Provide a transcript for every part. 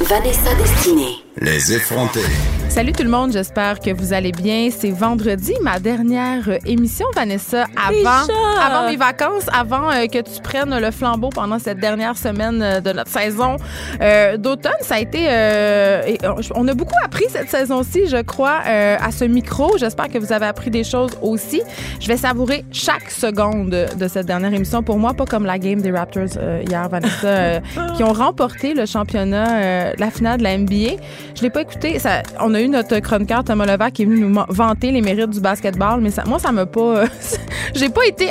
Vanessa Destinée. Les effrontés. Salut tout le monde, j'espère que vous allez bien. C'est vendredi, ma dernière euh, émission, Vanessa, avant, avant mes vacances, avant euh, que tu prennes le flambeau pendant cette dernière semaine euh, de notre saison d'automne. Ça a été, on a beaucoup appris cette saison-ci, je crois, à ce micro. J'espère que vous avez appris des choses aussi. Je vais savourer chaque seconde de cette dernière émission. Pour moi, pas comme la game des Raptors hier, Vanessa, qui ont remporté le championnat, la finale de la NBA. Je l'ai pas écouté. Ça, on a eu notre chroniqueur Thomas Levac qui est venu nous vanter les mérites du basketball, mais ça, moi, ça m'a pas. j'ai pas été.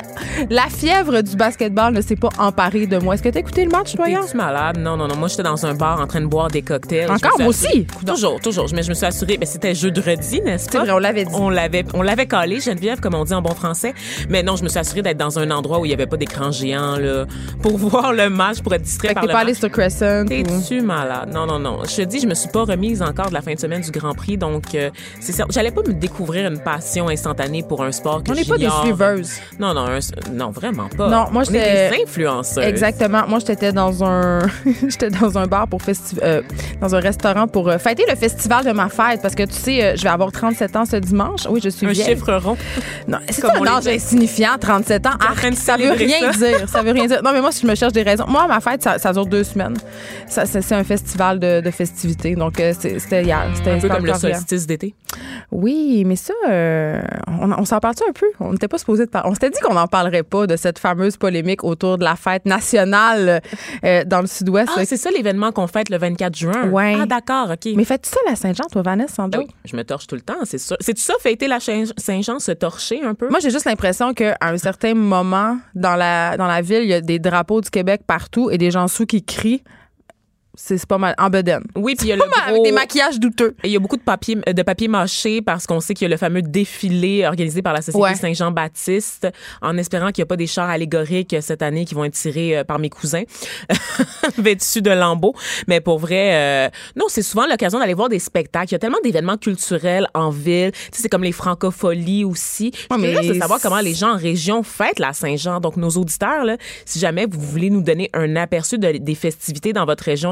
La fièvre du basketball ne s'est pas emparée de moi. Est-ce que t'as écouté le match, toi, T'es-tu malade? Non, non, non. Moi, j'étais dans un bar en train de boire des cocktails. Encore, moi aussi? Toujours, toujours. Mais je me suis assurée. Ben, c'était jeudi, n'est-ce pas? Vrai, on l'avait dit. On l'avait, on l'avait collé, Geneviève, comme on dit en bon français. Mais non, je me suis assurée d'être dans un endroit où il y avait pas d'écran géant, là, pour voir le match, pour être distrait par le pas allé sur Crescent. T'es-tu malade? Non, non, non. Je te dis, je me suis pas remise encore de la fin de semaine du Grand Prix, donc euh, c'est ça. J'allais pas me découvrir une passion instantanée pour un sport que On n'est pas des suiveuses. Non, non, non, vraiment pas. Non, moi j'étais des influenceurs. Exactement. Moi j'étais dans un j'étais dans un bar pour festival euh, dans un restaurant pour euh, fêter le festival de ma fête parce que tu sais je vais avoir 37 ans ce dimanche. Oui, je suis un vieille. chiffre rond. Non, c'est un âge insignifiant 37 ans. Ah, ça veut rien dire, ça veut rien dire. Non, mais moi si je me cherche des raisons. Moi ma fête ça, dure deux semaines. Ça c'est un festival de, de festivités. Donc c'était hier, c'était un peu comme le solstice d'été. Oui, mais ça, euh, on, s'en parle un peu? On n'était pas supposé de parler. On s'était dit qu'on n'en parlerait pas de cette fameuse polémique autour de la fête nationale euh, dans le sud-ouest. Ah, c'est ça l'événement qu'on fête le 24 juin? Oui. Ah, d'accord, OK. Mais fais-tu ça la Saint-Jean, toi, Vanessa, sans Oui, je me torche tout le temps, c'est ça. C'est-tu ça, fêter la Saint-Jean, se torcher un peu? Moi, j'ai juste l'impression qu'à un certain moment, dans la, dans la ville, il y a des drapeaux du Québec partout et des gens sous qui crient c'est pas mal en bedaine. Oui, puis il y a le gros... avec des maquillages douteux. Et il y a beaucoup de papier de papier mâché parce qu'on sait qu'il y a le fameux défilé organisé par la Société Saint-Jean-Baptiste en espérant qu'il n'y a pas des chars allégoriques cette année qui vont être tirés euh, par mes cousins vêtus de lambeaux, mais pour vrai euh, non, c'est souvent l'occasion d'aller voir des spectacles, il y a tellement d'événements culturels en ville, tu sais c'est comme les francopholies aussi. Ouais, mais de savoir comment les gens en région fêtent la Saint-Jean. Donc nos auditeurs là, si jamais vous voulez nous donner un aperçu de, des festivités dans votre région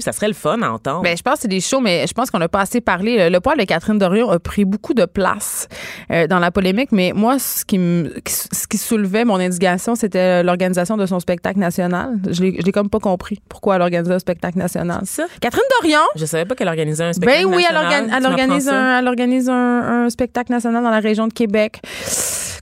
ça serait le fun à entendre. Ben, je pense que c'est des shows, mais je pense qu'on n'a pas assez parlé. Le poil de Catherine Dorion a pris beaucoup de place euh, dans la polémique, mais moi, ce qui, me, ce qui soulevait mon indignation, c'était l'organisation de son spectacle national. Je l'ai comme pas compris pourquoi elle organisait un spectacle national. Ça? Catherine Dorion? Je savais pas qu'elle organisait un spectacle ben, oui, national. Elle organise, un, elle organise un, un spectacle national dans la région de Québec.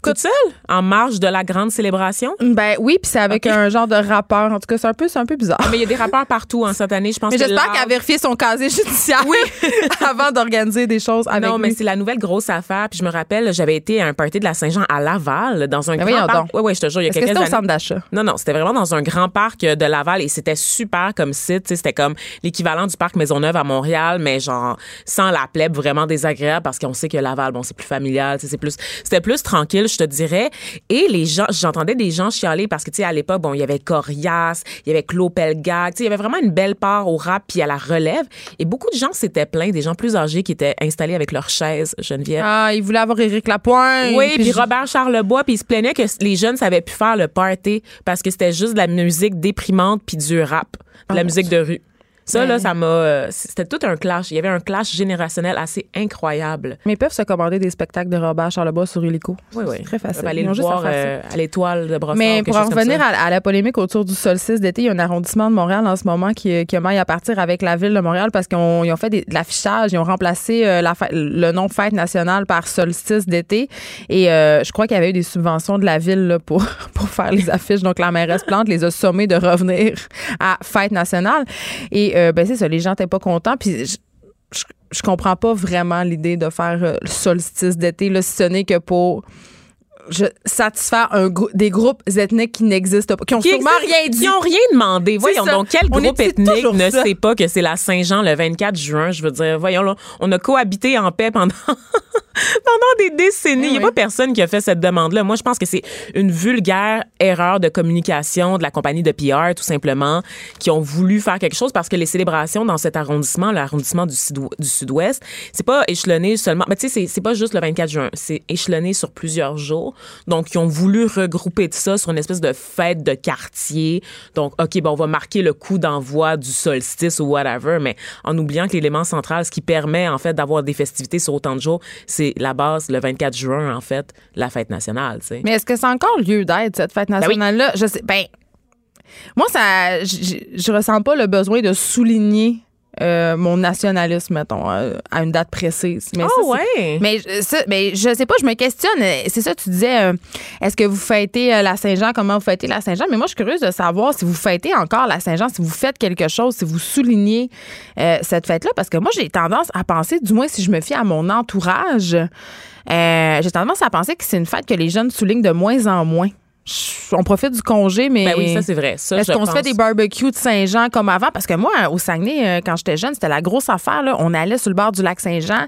Toute seule? En marge de la grande célébration? Ben oui, puis c'est avec un genre de rappeur. En tout cas, c'est un peu, un peu bizarre. Ah, mais il y a des rappeurs partout en hein, cette année. Je pense mais j'espère qu'elle a vérifié son casier judiciaire oui. avant d'organiser des choses avec Non, mais c'est la nouvelle grosse affaire. Puis je me rappelle, j'avais été à un party de la Saint-Jean à Laval, dans un grand parc. Oui, oui, je te jure, il y a quelques années. c'était au centre d'achat? Non, non, c'était vraiment dans un grand parc de Laval et c'était super comme site. C'était comme l'équivalent du parc Maisonneuve à Montréal, mais genre sans la plèbe vraiment désagréable parce qu'on sait que Laval, bon, c'est plus familial, c'est plus, c'était plus tranquille, je te dirais. Et les gens, j'entendais des gens chialer parce que, tu sais, à l'époque, bon, il y avait Corias, il y avait Claude Pelgag, tu sais, il y avait vraiment une belle part au rap puis à la relève. Et beaucoup de gens s'étaient plaints, des gens plus âgés qui étaient installés avec leurs chaises, Geneviève. Ah, ils voulaient avoir Éric Lapointe. Oui, puis, Robert Charlebois, puis ils se plaignaient que les jeunes savaient plus faire le party parce que c'était juste de la musique déprimante puis du rap, de la ah, musique de rue. Ça, là, ça m'a. C'était tout un clash. Il y avait un clash générationnel assez incroyable. Mais ils peuvent se commander des spectacles de robage sur le bois sur Illico. Oui, oui. Très facile. Aller le voir à l'étoile de Brossard. Mais pour en revenir à, la polémique autour du solstice d'été, il y a un arrondissement de Montréal en ce moment qui, qui a maille à partir avec la ville de Montréal parce qu'ils ont, fait de l'affichage, ils ont remplacé la le nom fête nationale par solstice d'été. Et je crois qu'il y avait eu des subventions de la ville pour, pour faire les affiches. Donc, la mairesse Plante les a sommés de revenir à Fête nationale. Et euh, ben, c'est ça, les gens n'étaient pas contents. Puis, je, je, comprends pas vraiment l'idée de faire le euh, solstice d'été, là, si ce n'est que pour je, satisfaire un des groupes ethniques qui n'existent pas, qui ont sûrement rien dit. Qui ont rien demandé. Voyons donc, quel groupe ethnique ne sait pas que c'est la Saint-Jean le 24 juin? Je veux dire, voyons là, on a cohabité en paix pendant, pendant des décennies. Il n'y a pas personne qui a fait cette demande-là. Moi, je pense que c'est une vulgaire erreur de communication de la compagnie de PR, tout simplement, qui ont voulu faire quelque chose parce que les célébrations dans cet arrondissement, l'arrondissement du, du sud-ouest, c'est pas échelonné seulement, mais tu sais, c'est pas juste le 24 juin, c'est échelonné sur plusieurs jours. Donc, ils ont voulu regrouper ça sur une espèce de fête de quartier. Donc, OK, bon, on va marquer le coup d'envoi du solstice ou whatever, mais en oubliant que l'élément central, ce qui permet, en fait, d'avoir des festivités sur autant de jours, c'est la base, le 24 juin, en fait, la fête nationale, tu sais. Mais est-ce que c'est encore lieu d'être, cette fête ben nationale-là? Je sais, ben, moi, ça, je, je ressens pas le besoin de souligner euh, mon nationalisme, mettons, euh, à une date précise. Mais oh, ouais! Mais, mais je sais pas, je me questionne. C'est ça, tu disais, euh, est-ce que vous fêtez la Saint-Jean? Comment vous fêtez la Saint-Jean? Mais moi, je suis curieuse de savoir si vous fêtez encore la Saint-Jean, si vous faites quelque chose, si vous soulignez cette fête-là. Parce que moi, j'ai tendance à penser, du moins si je me fie à mon entourage, j'ai tendance à penser que c'est une fête que les jeunes soulignent de moins en moins on profite du congé, mais. Ben oui, ça, c'est vrai. Est-ce qu'on se fait des barbecues de Saint-Jean comme avant? Parce que moi, au Saguenay, euh, quand j'étais jeune, c'était la grosse affaire. Là. On allait sur le bord du lac Saint-Jean.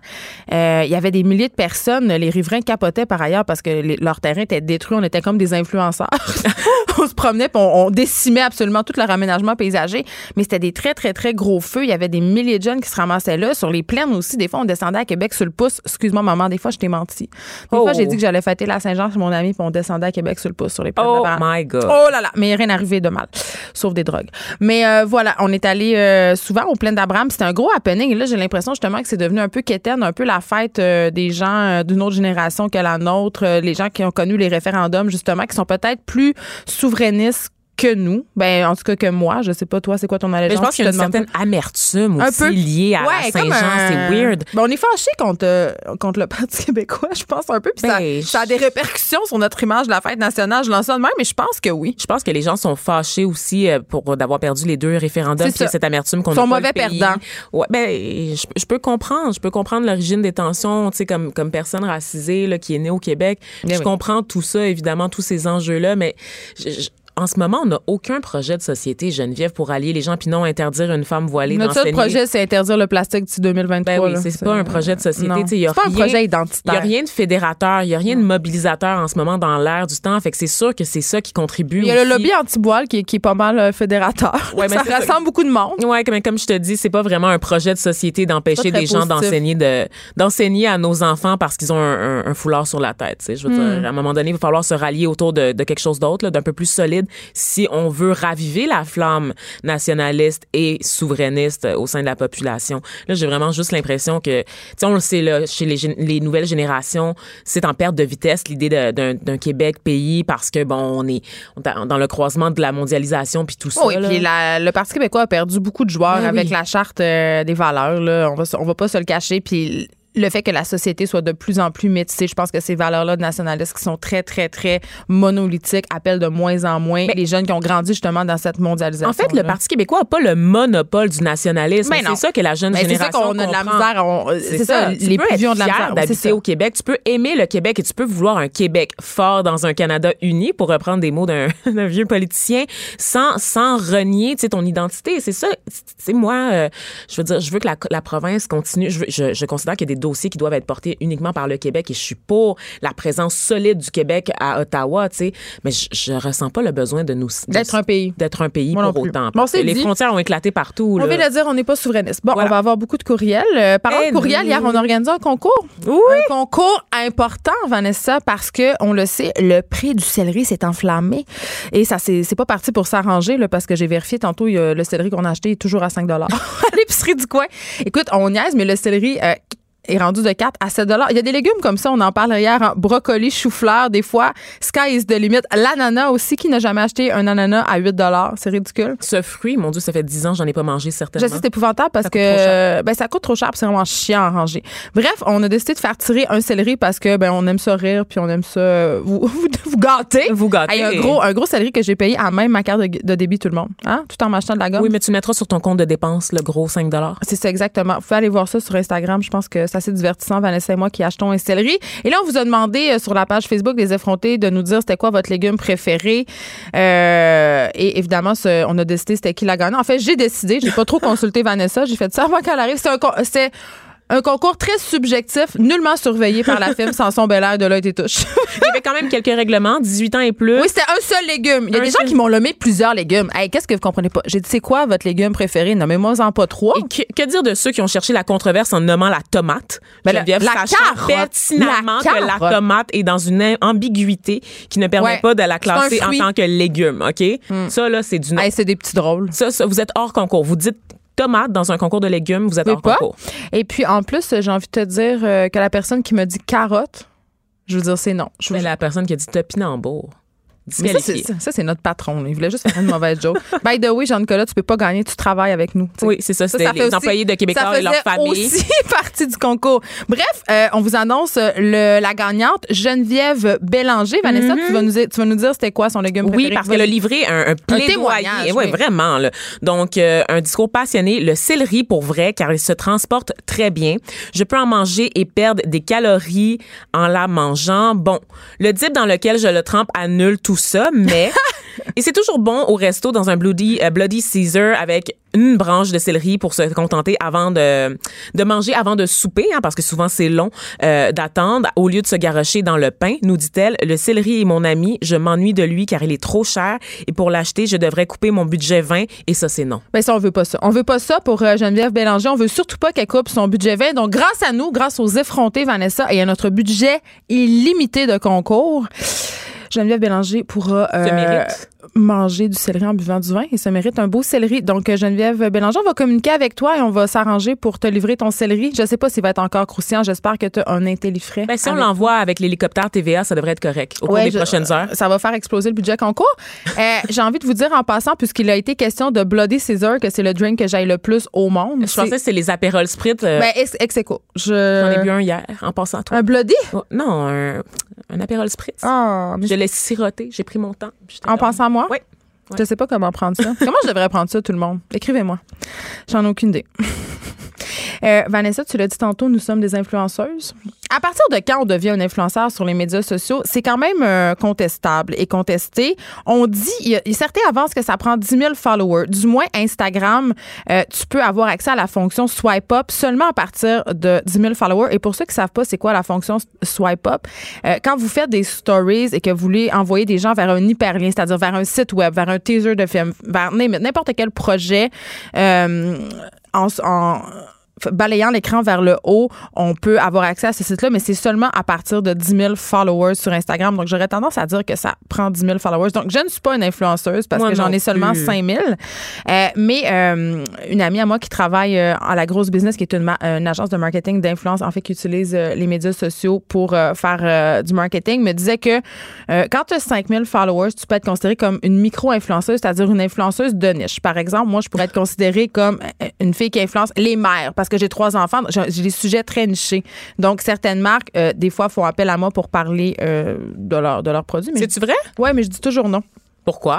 Euh, il y avait des milliers de personnes. Les riverains capotaient par ailleurs parce que leur terrain était détruit. On était comme des influenceurs. on se promenait on, décimait absolument tout leur aménagement paysager. Mais c'était des très, très, très gros feux. Il y avait des milliers de jeunes qui se ramassaient là. Sur les plaines aussi, des fois, on descendait à Québec sur le pouce. Excuse-moi, maman, des fois, je t'ai menti. Des fois, j'ai oh. dit que j'allais fêter la Saint-Jean sur mon ami, puis on descendait à Québec sur le pouce Oh my God. Oh là là, mais rien arrivé de mal, sauf des drogues. Mais euh, voilà, on est allé euh, souvent aux plaines d'Abraham. C'était un gros happening. Et là, j'ai l'impression justement que c'est devenu un peu quétaine, un peu la fête euh, des gens d'une autre génération que la nôtre, les gens qui ont connu les référendums, justement, qui sont peut-être plus souverainistes que nous. Ben, en tout cas que moi. Je sais pas, toi, c'est quoi ton allégeance? je pense qu'il y a une certaine amertume aussi peu. liée à Saint-Jean. C'est weird. Ben, on est fâché contre, euh, contre le Parti québécois, je pense un peu. Puis ça, ben, ça, a des répercussions sur notre image de la fête nationale. Je lance ça de même, mais je pense que oui. Je pense que les gens sont fâchés aussi euh, pour d'avoir perdu les deux référendums. C'est cette amertume qu'on a. Sont mauvais perdants. Ouais, ben, je, peux comprendre. Je peux comprendre l'origine des tensions, tu sais, comme, comme personne racisée là, qui est née au Québec. Ben je comprends tout ça, évidemment, tous ces enjeux-là, mais je, en ce moment, on n'a aucun projet de société, Geneviève, pour allier les gens, puis non interdire une femme voilée Notre seul projet, c'est interdire le plastique d'ici 2023. Ben oui, c'est pas un projet de société. C'est pas un projet identitaire. Il n'y a rien de fédérateur, il n'y a rien de mobilisateur en ce moment dans l'air du temps. Fait que c'est sûr que c'est ça qui contribue. Il y a le lobby anti-boile qui, qui, est pas mal euh, fédérateur. Ouais, mais ça rassemble beaucoup de monde. Oui, mais comme je te dis, c'est pas vraiment un projet de société d'empêcher des gens d'enseigner de, d'enseigner à nos enfants parce qu'ils ont un, foulard sur la tête. Je veux dire, hmm. à un moment donné, il va falloir se rallier autour de, de quelque chose d'autre, d'un peu plus solide si on veut raviver la flamme nationaliste et souverainiste au sein de la population. Là, j'ai vraiment juste l'impression que, tu sais, on le sait, là, chez les, les nouvelles générations, c'est en perte de vitesse l'idée d'un Québec pays parce que, bon, on est dans le croisement de la mondialisation puis tout ça. Oui, puis le Parti québécois a perdu beaucoup de joueurs ben avec la charte euh, des valeurs. Là. On va, on va pas se le cacher. Puis le fait que la société soit de plus en plus métissée, je pense que ces valeurs-là de nationalisme qui sont très, très, très monolithiques appellent de moins en moins les jeunes qui ont grandi justement dans cette mondialisation. En fait, le Parti québécois n'a pas le monopole du nationalisme. C'est ça que la jeune génération C'est ça qu'on a de la misère. C'est ça, les plus vieux ont de la misère. d'habiter au Québec. Tu peux aimer le Québec et tu peux vouloir un Québec fort dans un Canada uni, pour reprendre des mots d'un vieux politicien, sans, sans renier ton identité. C'est ça. C'est moi, euh, je veux dire, je veux que la, la province continue. Je, je, je considère qu'il y a des dossiers qui doivent être portés uniquement par le Québec et je suis pour la présence solide du Québec à Ottawa, tu sais, mais je, je ressens pas le besoin de nous D'être un pays. d'être un pays Moi pour autant. Bon, les dit. frontières ont éclaté partout. On vient de le dire, on n'est pas souverainiste. Bon, Voilà. on va avoir beaucoup de courriels. Euh, parlant Eh de oui. hier, on a organisé un concours. Oui. Un concours important, Vanessa, parce que, on le sait, le prix du céleri s'est enflammé. Et ça, c'est pas parti pour s'arranger, parce que j'ai vérifié tantôt, il y a le céleri qu'on a acheté est toujours à 5 à l'épicerie du coin. Écoute, on niaise, mais le céleri, euh, est rendu de 4 à 7 Il y a des légumes comme ça, on en parle hier, hein, brocoli, chou-fleur, des fois, sky is the limit. L'ananas aussi, qui n'a jamais acheté un ananas à 8 c'est ridicule. Ce fruit, mon Dieu, ça fait 10 ans, j'en ai pas mangé certainement. Je sais, c'est épouvantable parce Ça que euh, ben, ça coûte trop cher c'est vraiment chiant à ranger. Bref, on a décidé de faire tirer un céleri parce que ben on aime ça rire puis on aime ça euh, vous, vous, vous gâter. Vous gâter. Hey, un gros un gros céleri que j'ai payé à même ma carte de, de débit tout le monde, hein, tout en m'achetant de la gomme. Oui, mais tu mettras sur ton compte de dépenses le gros 5 C'est ça exactement. Vous pouvez aller voir ça sur Instagram. Je pense que c'est assez divertissant. Vanessa et moi qui achetons un céleri. Et là, on vous a demandé euh, sur la page Facebook des effrontés de nous dire c'était quoi votre légume préféré. Euh, et évidemment, on a décidé c'était qui la gagnante. En fait, j'ai décidé. J'ai pas trop consulté Vanessa. J'ai fait ça avant qu'elle arrive. C'est un, un concours très subjectif, nullement surveillé par la film Samson Belair de l'œil et touche. Il y avait quand même quelques règlements, 18 ans et plus. oui, c'était un seul légume. Il y a Un des gens qui m'ont nommé plusieurs légumes. Hey, qu'est-ce que vous comprenez pas? J'ai dit, c'est quoi votre légume préféré? Nommez-moi en pas trois. Et que, que dire de ceux qui ont cherché la controverse en nommant la tomate? Ben, la- Geneviève, la carotte. pertinemment La que la tomate est dans une am- ambiguïté qui ne permet Ouais. pas de la classer en tant que légume, OK? Ça, là, c'est du. Hey, c'est des petits drôles. Ça, ça, vous êtes hors concours. Vous dites tomate dans un concours de légumes, vous êtes Oui, pas. concours. Et puis, en plus, j'ai envie de te dire euh, que la personne qui me dit carotte, je veux dire, c'est non. Je Mais la personne qui a dit topinambour. Mais ça, c'est, Disqualifié. ça, c'est notre patron. Il voulait juste faire une mauvaise joke. By the way, Jean-Nicolas, tu peux pas gagner, tu travailles avec nous. Oui, c'est ça. C'était ça les aussi- employés de Québécois ça et leur famille. aussi partie du concours. Bref, euh, on vous annonce euh, le, la gagnante, Geneviève Bélanger. Vanessa, tu, vas nous, dire- tu vas nous dire c'était quoi son légume Mm-hmm. Oui, préféré? parce qu'elle a livré un, un plaidoyer. témoignage, oui, oui. vraiment. Là. Donc, euh, un discours passionné. Le céleri, pour vrai, car il se transporte très bien. Je peux en manger et perdre des calories en la mangeant. Bon, le dip dans lequel je le trempe annule tout ça, mais... et c'est toujours bon au resto dans un Bloody, euh, Bloody Caesar avec une branche de céleri pour se contenter avant de, de manger, avant de souper, hein, parce que souvent c'est long euh, d'attendre, au lieu de se garrocher dans le pain, nous dit-elle, le céleri est mon ami, je m'ennuie de lui car il est trop cher et pour l'acheter, je devrais couper mon budget 20 et ça c'est non. Ben ça, on veut pas ça. On veut pas ça pour euh, Geneviève Bélanger. On veut surtout pas qu'elle coupe son budget 20. Donc, grâce à nous, grâce aux effrontés, Vanessa, et à notre budget illimité de concours, Geneviève Bélanger pourra euh, mérite. Manger du céleri en buvant du vin et se mérite un beau céleri. Donc, euh, Geneviève Bélanger, on va communiquer avec toi et on va s'arranger pour te livrer ton céleri. Je sais pas s'il va être encore croustillant. J'espère que tu as un intellifrais. Ben, si on l'envoie avec l'hélicoptère TVA, ça devrait être correct au cours Ouais, des je- prochaines heures. Ça va faire exploser le budget concours. Euh, J'ai envie de vous dire en passant, puisqu'il a été question de Bloody Caesar, que c'est le drink que j'aille le plus au monde. Je pensais que c'est les apérols spritz. euh, Ben, ex, ex aequo. Je... J'en ai bu un hier en passant à toi. Un Bloody? Oh, non, un, un apérol spritz. Ah, mais Je l'ai siroté, j'ai pris mon temps. En pensant à moi? Oui. Je sais pas comment prendre ça. comment je devrais prendre ça, tout le monde? Écrivez-moi. J'en ai aucune idée. Euh, Vanessa, tu l'as dit tantôt, nous sommes des influenceuses. À partir de quand on devient un influenceur sur les médias sociaux, c'est quand même euh, contestable et contesté. On dit, il y a- certains avancent que ça prend 10 000 followers. Du moins, Instagram, euh, tu peux avoir accès à la fonction swipe up seulement à partir de 10 000 followers. Et pour ceux qui savent pas c'est quoi la fonction swipe up, euh, quand vous faites des stories et que vous voulez envoyer des gens vers un hyperlien, c'est-à-dire vers un site web, vers un teaser de film, vers n'importe quel projet, euh, en, en balayant l'écran vers le haut, on peut avoir accès à ce site-là, mais c'est seulement à partir de 10 000 followers sur Instagram. Donc, j'aurais tendance à dire que ça prend 10 000 followers. Donc, je ne suis pas une influenceuse parce Moi que j'en ai seulement plus. 5 000. Euh, mais euh, une amie à moi qui travaille euh, à la grosse business, qui est une, une agence de marketing d'influence, en fait, qui utilise euh, les médias sociaux pour euh, faire du marketing, me disait que quand tu as 5 000 followers, tu peux être considérée comme une micro-influenceuse, c'est-à-dire une influenceuse de niche. Par exemple, moi, je pourrais être considérée comme une fille qui influence les mères parce que j'ai trois enfants. J'ai des sujets très nichés. Donc, certaines marques, euh, des fois, font appel à moi pour parler euh, de, leur, de leurs produits. C'est-tu vrai? ouais, mais je dis toujours non. Pourquoi?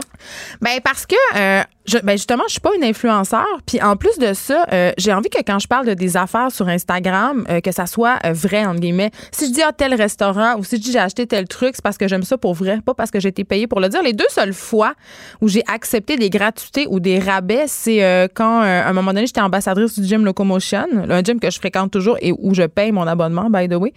Ben parce que euh, ben justement, je suis pas une influenceur. Puis en plus de ça, euh, j'ai envie que quand je parle de des affaires sur Instagram, euh, que ça soit euh, vrai entre guillemets. Si je dis à tel restaurant ou si je dis j'ai acheté tel truc, c'est parce que j'aime ça pour vrai, pas parce que j'ai été payée pour le dire. Les deux seules fois où j'ai accepté des gratuités ou des rabais, c'est quand à un moment donné j'étais ambassadrice du gym Locomotion, un gym que je fréquente toujours et où je paye mon abonnement, by the way,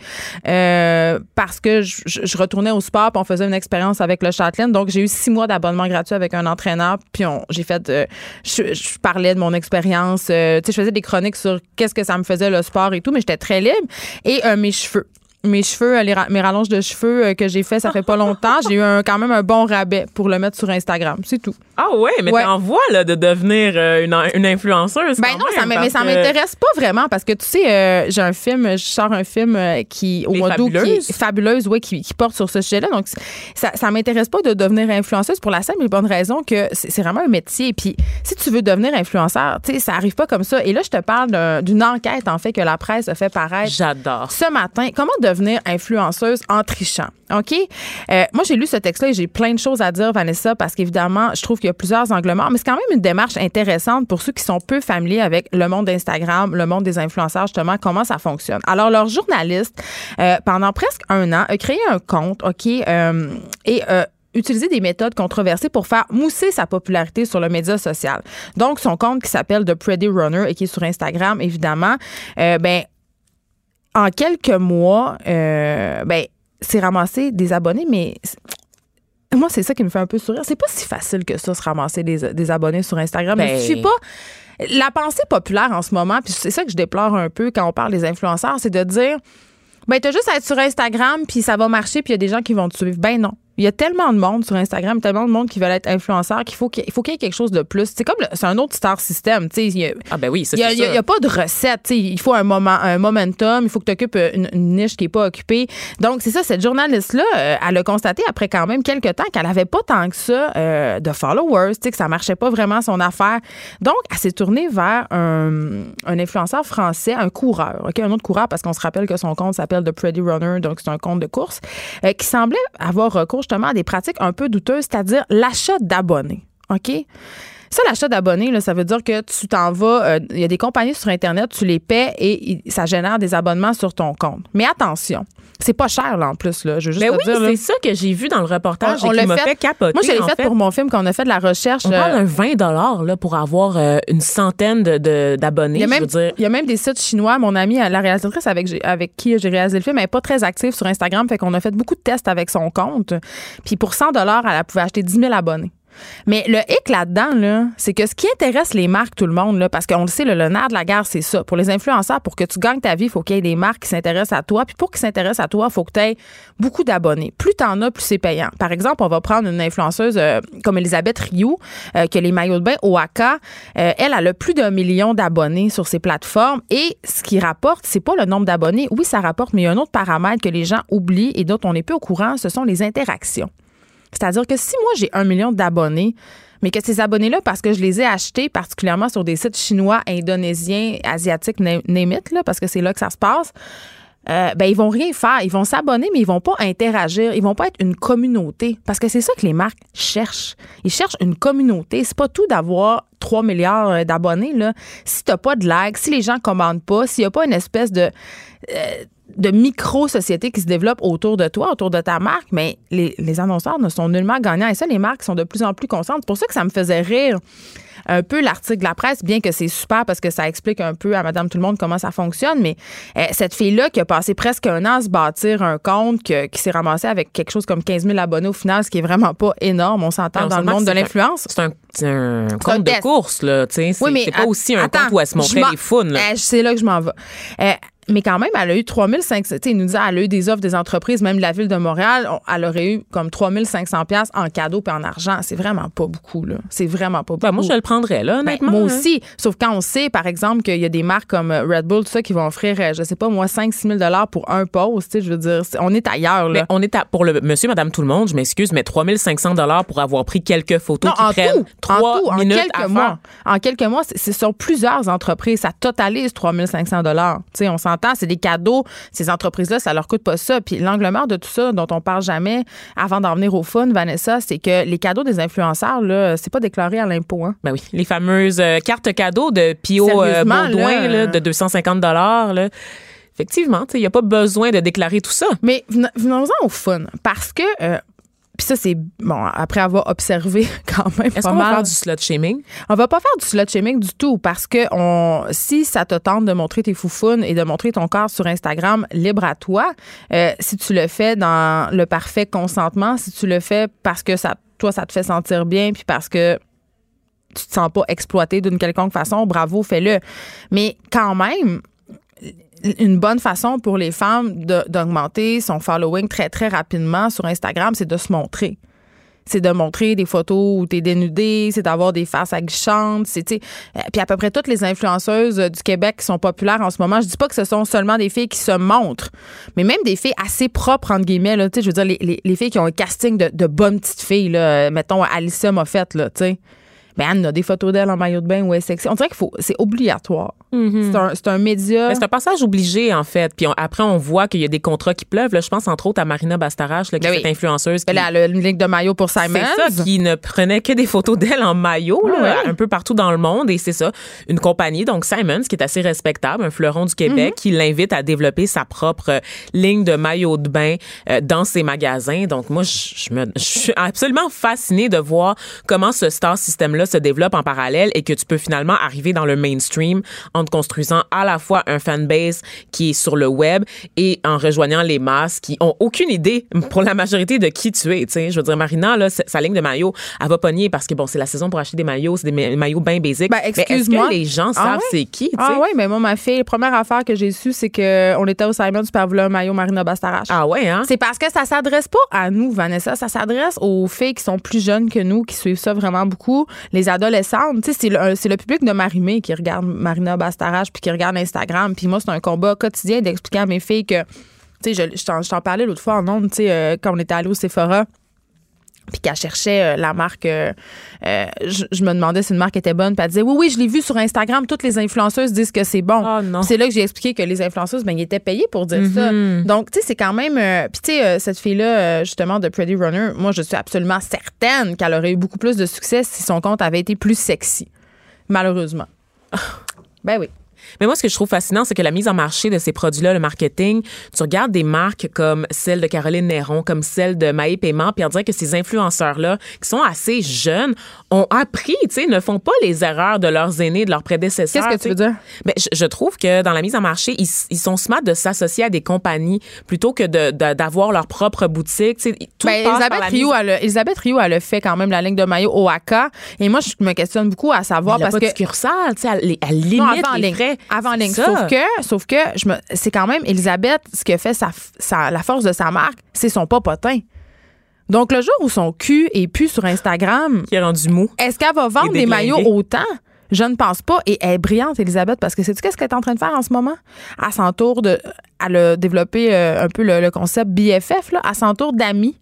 parce que je, je, retournais au sport, puis on faisait une expérience avec le Châtelaine. Donc j'ai eu six mois d'abonnement gratuit avec un entraîneur, puis j'ai fait euh, je, parlais de mon expérience. Euh, tu sais, je faisais des chroniques sur qu'est-ce que ça me faisait le sport et tout, mais j'étais très libre. Et euh, mes cheveux mes cheveux, mes rallonges de cheveux que j'ai fait, ça fait pas longtemps. J'ai eu quand même un bon rabais pour le mettre sur Instagram. C'est tout. Ah ouais, mais ouais. t'en vois là, de devenir euh, une, une, influenceuse. Ben non, ça mais ça m'intéresse pas vraiment parce que tu sais, euh, j'ai un film, je sors un film euh, qui au mois d'août qui est fabuleuse, ouais, qui, qui, porte sur ce sujet-là. Donc ça, ça m'intéresse pas de devenir influenceuse pour la simple et bonne raison que c'est vraiment un métier. Puis si tu veux devenir influenceur, tu sais, ça arrive pas comme ça. Et là, je te parle d'une enquête en fait que la presse a fait paraître. J'adore. Ce matin, comment devenir influenceuse en trichant. OK? moi, j'ai lu ce texte-là et j'ai plein de choses à dire, Vanessa, parce qu'évidemment, je trouve que y a plusieurs angles morts, mais c'est quand même une démarche intéressante pour ceux qui sont peu familiers avec le monde d'Instagram, le monde des influenceurs, justement, comment ça fonctionne. Alors, leur journaliste, euh, pendant presque un an, a créé un compte, OK, euh, et euh, utilisé des méthodes controversées pour faire mousser sa popularité sur le média social. Donc, son compte qui s'appelle The Pretty Runner et qui est sur Instagram, évidemment, ben, en quelques mois, ben, c'est ramassé des abonnés, mais moi, c'est ça qui me fait un peu sourire. C'est pas si facile que ça, se ramasser des, abonnés sur Instagram. Mais je suis ben. pas. La pensée populaire en ce moment, puis c'est ça que je déplore un peu quand on parle des influenceurs, c'est de dire ben, t'as juste à être sur Instagram, puis ça va marcher, puis il y a des gens qui vont te suivre. Ben non. Il y a tellement de monde sur Instagram, tellement de monde qui veulent être influenceur qu'il faut qu'il faut qu'il y ait quelque chose de plus. C'est comme c'est un autre star system. ah ben oui, c'est Il n'y a, pas de recette. Il faut un moment, un momentum. Il faut que tu occupes une, niche qui n'est pas occupée. Donc c'est ça. Cette journaliste là, euh, elle a constaté après quand même quelques temps qu'elle avait pas tant que ça euh, de followers, que ça marchait pas vraiment son affaire. Donc elle s'est tournée vers un, un, influenceur français, un coureur, ok, un autre coureur parce qu'on se rappelle que son compte s'appelle The Pretty Runner, donc c'est un compte de course euh, qui semblait avoir recours justement à des pratiques un peu douteuses, c'est-à-dire l'achat d'abonnés. OK? Ça, l'achat d'abonnés, ça veut dire que tu t'en vas, euh, il y a des compagnies sur Internet, tu les paies et ça génère des abonnements sur ton compte. Mais attention, c'est pas cher, là, en plus. Là. Je veux juste ben oui, c'est ça que j'ai vu dans le reportage on, et qui m'a fait, capoter. Moi, je l'ai fait, pour mon film quand on a fait de la recherche. On parle d'un 20 là, pour avoir euh, une centaine d'abonnés, de, je veux dire. Il y a même des sites chinois. Mon amie, la réalisatrice avec, avec qui j'ai réalisé le film, elle n'est pas très active sur Instagram, fait qu'on a fait beaucoup de tests avec son compte. Puis pour 100 elle pouvait acheter 10 000 abonnés. Mais le hic là-dedans, là, c'est que ce qui intéresse les marques, tout le monde, parce qu'on le sait, le, nerf de la guerre, c'est ça. Pour les influenceurs, pour que tu gagnes ta vie, il faut qu'il y ait des marques qui s'intéressent à toi. Puis pour qu'ils s'intéressent à toi, il faut que tu aies beaucoup d'abonnés. Plus tu en as, plus c'est payant. Par exemple, on va prendre une influenceuse euh, comme Elisabeth Rioux, euh, qui a les maillots de bain Oaka. Euh, elle, elle a plus d'un million d'abonnés sur ses plateformes. Et ce qui rapporte, c'est pas le nombre d'abonnés. Oui, ça rapporte, mais il y a un autre paramètre que les gens oublient et dont on n'est peu au courant, ce sont les interactions. C'est-à-dire que si moi, j'ai un million d'abonnés, mais que ces abonnés-là, parce que je les ai achetés particulièrement sur des sites chinois, indonésiens, asiatiques, name là, parce que c'est là que ça se passe, euh, ben ils vont rien faire. Ils vont s'abonner, mais ils vont pas interagir. Ils vont pas être une communauté. Parce que c'est ça que les marques cherchent. Ils cherchent une communauté. C'est pas tout d'avoir 3 milliards euh, d'abonnés. Là. Si t'as pas de likes, si les gens commandent pas, s'il y a pas une espèce de... Euh, de micro-sociétés qui se développent autour de toi, autour de ta marque, mais les, les, annonceurs ne sont nullement gagnants. Et ça, les marques sont de plus en plus conscientes. C'est pour ça que ça me faisait rire un peu l'article de la presse, bien que c'est super parce que ça explique un peu à Madame Tout le Monde comment ça fonctionne. Mais euh, cette fille-là qui a passé presque un an à se bâtir un compte, qui s'est ramassé avec quelque chose comme 15 000 abonnés au final, ce qui est vraiment pas énorme. On s'entend dans le monde de l'influence. C'est un, un, compte de course, là. C'est oui, pas aussi un compte où elle se montrait les founes. Euh, c'est là que je m'en vais. Euh, mais quand même, elle a eu 3500. Il nous dit, elle a eu des offres des entreprises, même de la ville de Montréal. Elle aurait eu comme 3500 pièces en cadeau et en argent. C'est vraiment pas beaucoup, là. C'est vraiment pas beaucoup. Ben, moi, je le prendrais, là, ben, honnêtement. moi aussi. Sauf quand on sait, par exemple, qu'il y a des marques comme Red Bull, tout ça, qui vont offrir, euh, je sais pas, moi, 5-6 000 pour un post. Je veux dire, on est ailleurs, là. Mais on est à, pour le monsieur, madame, tout le monde, je m'excuse, mais 3500 pour avoir pris quelques photos qui en prennent tout, 3 en, minutes quelques mois. En quelques mois, c'est sur plusieurs entreprises. Ça totalise 3500 Tu sais, on s'entend s'entend, c'est des cadeaux. Ces entreprises-là, ça leur coûte pas ça. Puis l'angle mort de tout ça, dont on parle jamais avant d'en venir au fun, Vanessa, c'est que les cadeaux des influenceurs, là, c'est pas déclaré à l'impôt. Hein. Ben oui, les fameuses euh, cartes cadeaux de Pio euh, Baudouin là, de 250 dollars. Effectivement, il n'y a pas besoin de déclarer tout ça. Mais venons-en au fun, parce que euh, puis ça, c'est bon, après avoir observé quand même. Est-ce qu'on va faire du slut shaming? On va pas faire du slut shaming du tout parce que on, si ça te tente de montrer tes foufounes et de montrer ton corps sur Instagram, libre à toi. Euh, si tu le fais dans le parfait consentement, si tu le fais parce que ça, toi, ça te fait sentir bien, puis parce que tu te sens pas exploité d'une quelconque façon, bravo, fais-le. Mais quand même, une bonne façon pour les femmes d'augmenter son following très, très rapidement sur Instagram, c'est de se montrer. C'est de montrer des photos où tu es dénudé, c'est d'avoir des faces aguichantes. Euh, puis à peu près toutes les influenceuses du Québec qui sont populaires en ce moment, je dis pas que ce sont seulement des filles qui se montrent, mais même des filles assez propres, entre guillemets. Je veux dire, les, les, filles qui ont un casting de, bonnes petites filles. Là, mettons, Alicia Moffett, tu sais. Ben, Anne a des photos d'elle en maillot de bain elle est sexy. On dirait qu'il faut, c'est obligatoire. C'est un, c'est un média. c'est un passage obligé, en fait. Puis après, on voit qu'il y a des contrats qui pleuvent. Là, je pense entre autres à Marina Bastarache, là, qui ben est influenceuse. Qui, elle a une ligne de maillot pour Simon. C'est ça, qui ne prenait que des photos d'elle en maillot, là, un peu partout dans le monde. Et c'est ça, une compagnie, donc Simons, qui est assez respectable, un fleuron du Québec, mm-hmm. qui l'invite à développer sa propre ligne de maillot de bain euh, dans ses magasins. Donc moi, je, me, je suis absolument fascinée de voir comment ce star système-là se développe en parallèle et que tu peux finalement arriver dans le mainstream en te construisant à la fois un fanbase qui est sur le web et en rejoignant les masses qui ont aucune idée pour la majorité de qui tu es. sais Je veux dire, Marina, là, sa ligne de maillot, elle va pogner parce que bon, c'est la saison pour acheter des maillots, c'est des maillots bien basiques. Ben, excuse-moi. les gens ah savent c'est qui? Ah oui, mais moi, ma fille, la première affaire que j'ai su, c'est qu'on était au Simon, tu peux un maillot Marina Bastarache. Ah ouais, hein? C'est parce que ça s'adresse pas à nous, Vanessa, ça s'adresse aux filles qui sont plus jeunes que nous, qui suivent ça vraiment beaucoup, les adolescentes. C'est le, public de Marimé qui regarde Marina Bastarache puis qui regarde Instagram. Puis moi, c'est un combat quotidien d'expliquer à mes filles que, tu je, t'en parlais l'autre fois en ondes, tu sais, euh, quand on était allé au Sephora puis qu'elle cherchait euh, la marque. Euh, je, me demandais si une marque était bonne. Puis elle disait Oui, oui, je l'ai vu sur Instagram. Toutes les influenceuses disent que c'est bon. Oh, c'est là que j'ai expliqué que les influenceuses, ben, ils étaient payés pour dire ça. Mm-hmm. Donc, tu sais, c'est quand même. puis, tu sais, cette fille-là, justement, de Pretty Runner, moi, je suis absolument certaine qu'elle aurait eu beaucoup plus de succès si son compte avait été plus sexy. Malheureusement. ben oui. Mais moi, ce que je trouve fascinant, c'est que la mise en marché de ces produits-là, le marketing, tu regardes des marques comme celle de Caroline Néron, comme celle de Maï Paiement, puis on dirait que ces influenceurs-là, qui sont assez jeunes, ont appris, tu sais, ne font pas les erreurs de leurs aînés, de leurs prédécesseurs. Qu'est-ce que tu veux dire? Mais je, trouve que dans la mise en marché, ils, sont smart de s'associer à des compagnies plutôt que d'avoir leur propre boutique. Tu sais, tout ben, Elisabeth, Rio, elle a, Elisabeth Rio, elle a fait quand même la ligne de maillot OAKA. Et moi, je me questionne beaucoup à savoir parce pas que. De succursale, tu sais, elle, elle limite les frais. Avant ligne. Sauf que, sauf que je me, c'est quand même Elisabeth, ce qui a fait sa, la force de sa marque, c'est son popotin. Donc, le jour où son cul est plus sur Instagram. Qui est rendu mou. Est-ce qu'elle va vendre des maillots autant? Je ne pense pas. Et elle est brillante, Elisabeth, parce que c'est tu qu'est-ce qu'elle est en train de faire en ce moment? À son tour de. Elle a développé euh, un peu le, concept BFF, là, à son tour d'amis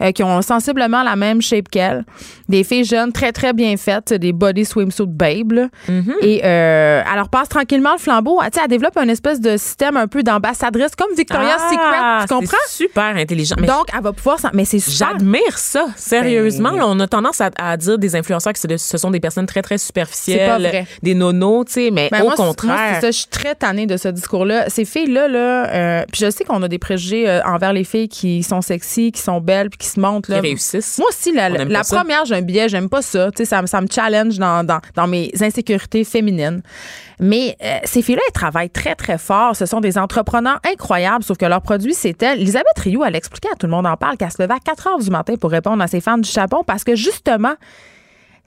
euh, qui ont sensiblement la même shape qu'elle. Des filles jeunes, très, très bien faites, des body swimsuit babe. Mm-hmm. Et euh, elle leur passe tranquillement le flambeau. sais, elle développe un espèce de système un peu d'ambassadrice, comme Victoria's ah, Secret. Tu comprends? super intelligent. Donc, elle va pouvoir... Mais c'est J'admire ça, sérieusement. Ben on a tendance à, dire des influenceurs que ce sont des personnes très, très superficielles. Pas vrai. Des nonos, tu sais, mais ben, au contraire. ça, je suis très tannée de ce discours-là. Ces filles-là, là, euh, puis je sais qu'on a des préjugés envers les filles qui sont sexy, qui sont belles, puis qui se montrent. Là. réussissent. Moi aussi, la, première, j'ai un billet, j'aime pas ça. ça, ça me challenge dans, dans, mes insécurités féminines. Mais euh, ces filles-là, elles travaillent très, très fort. Ce sont des entrepreneurs incroyables, sauf que leur produit, c'était. Elisabeth Rioux, elle expliquait à tout le monde en parle qu'elle se levait à 4 heures du matin pour répondre à ses fans du Japon parce que justement,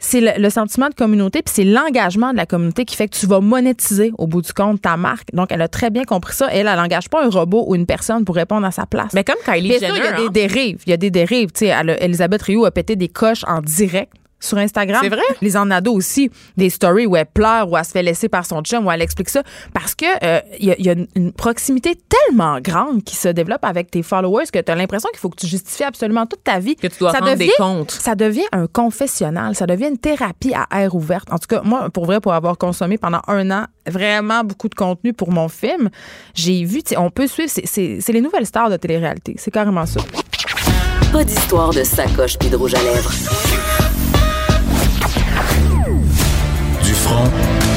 c'est le, sentiment de communauté, puis c'est l'engagement de la communauté qui fait que tu vas monétiser au bout du compte ta marque. Donc, elle a très bien compris ça. Elle, elle n'engage pas un robot ou une personne pour répondre à sa place. Mais comme Kylie Jenner. il y a des hein. dérives. Il y a des dérives. Tu sais, Elisabeth Rioux a pété des coches en direct sur Instagram. C'est vrai? Les en ado aussi, des stories où elle pleure, où elle se fait laisser par son chum, où elle explique ça. Parce que euh, il y, a- il y a une- une proximité tellement grande qui se développe avec tes followers que tu as l'impression qu'il faut que tu justifies absolument toute ta vie. Que tu dois ça rendre des devient, comptes. Ça devient un confessionnal. Ça devient une thérapie à air ouverte. En tout cas, moi, pour vrai, pour avoir consommé pendant un an vraiment beaucoup de contenu pour mon film, j'ai vu, tu sais, on peut suivre, c'est les nouvelles stars de télé-réalité. C'est carrément ça. Pas d'histoire de sacoche puis de rouge à lèvres. Front,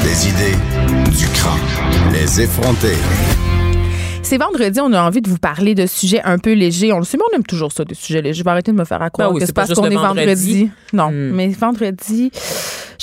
des idées, du crâne. Les effronter. C'est vendredi, on a envie de vous parler de sujets un peu légers. On le sait, mais on aime toujours ça, des sujets légers. Je vais arrêter de me faire à croire Ben oui, que c'est parce juste qu'on le est vendredi. vendredi. Non, Hmm. mais vendredi,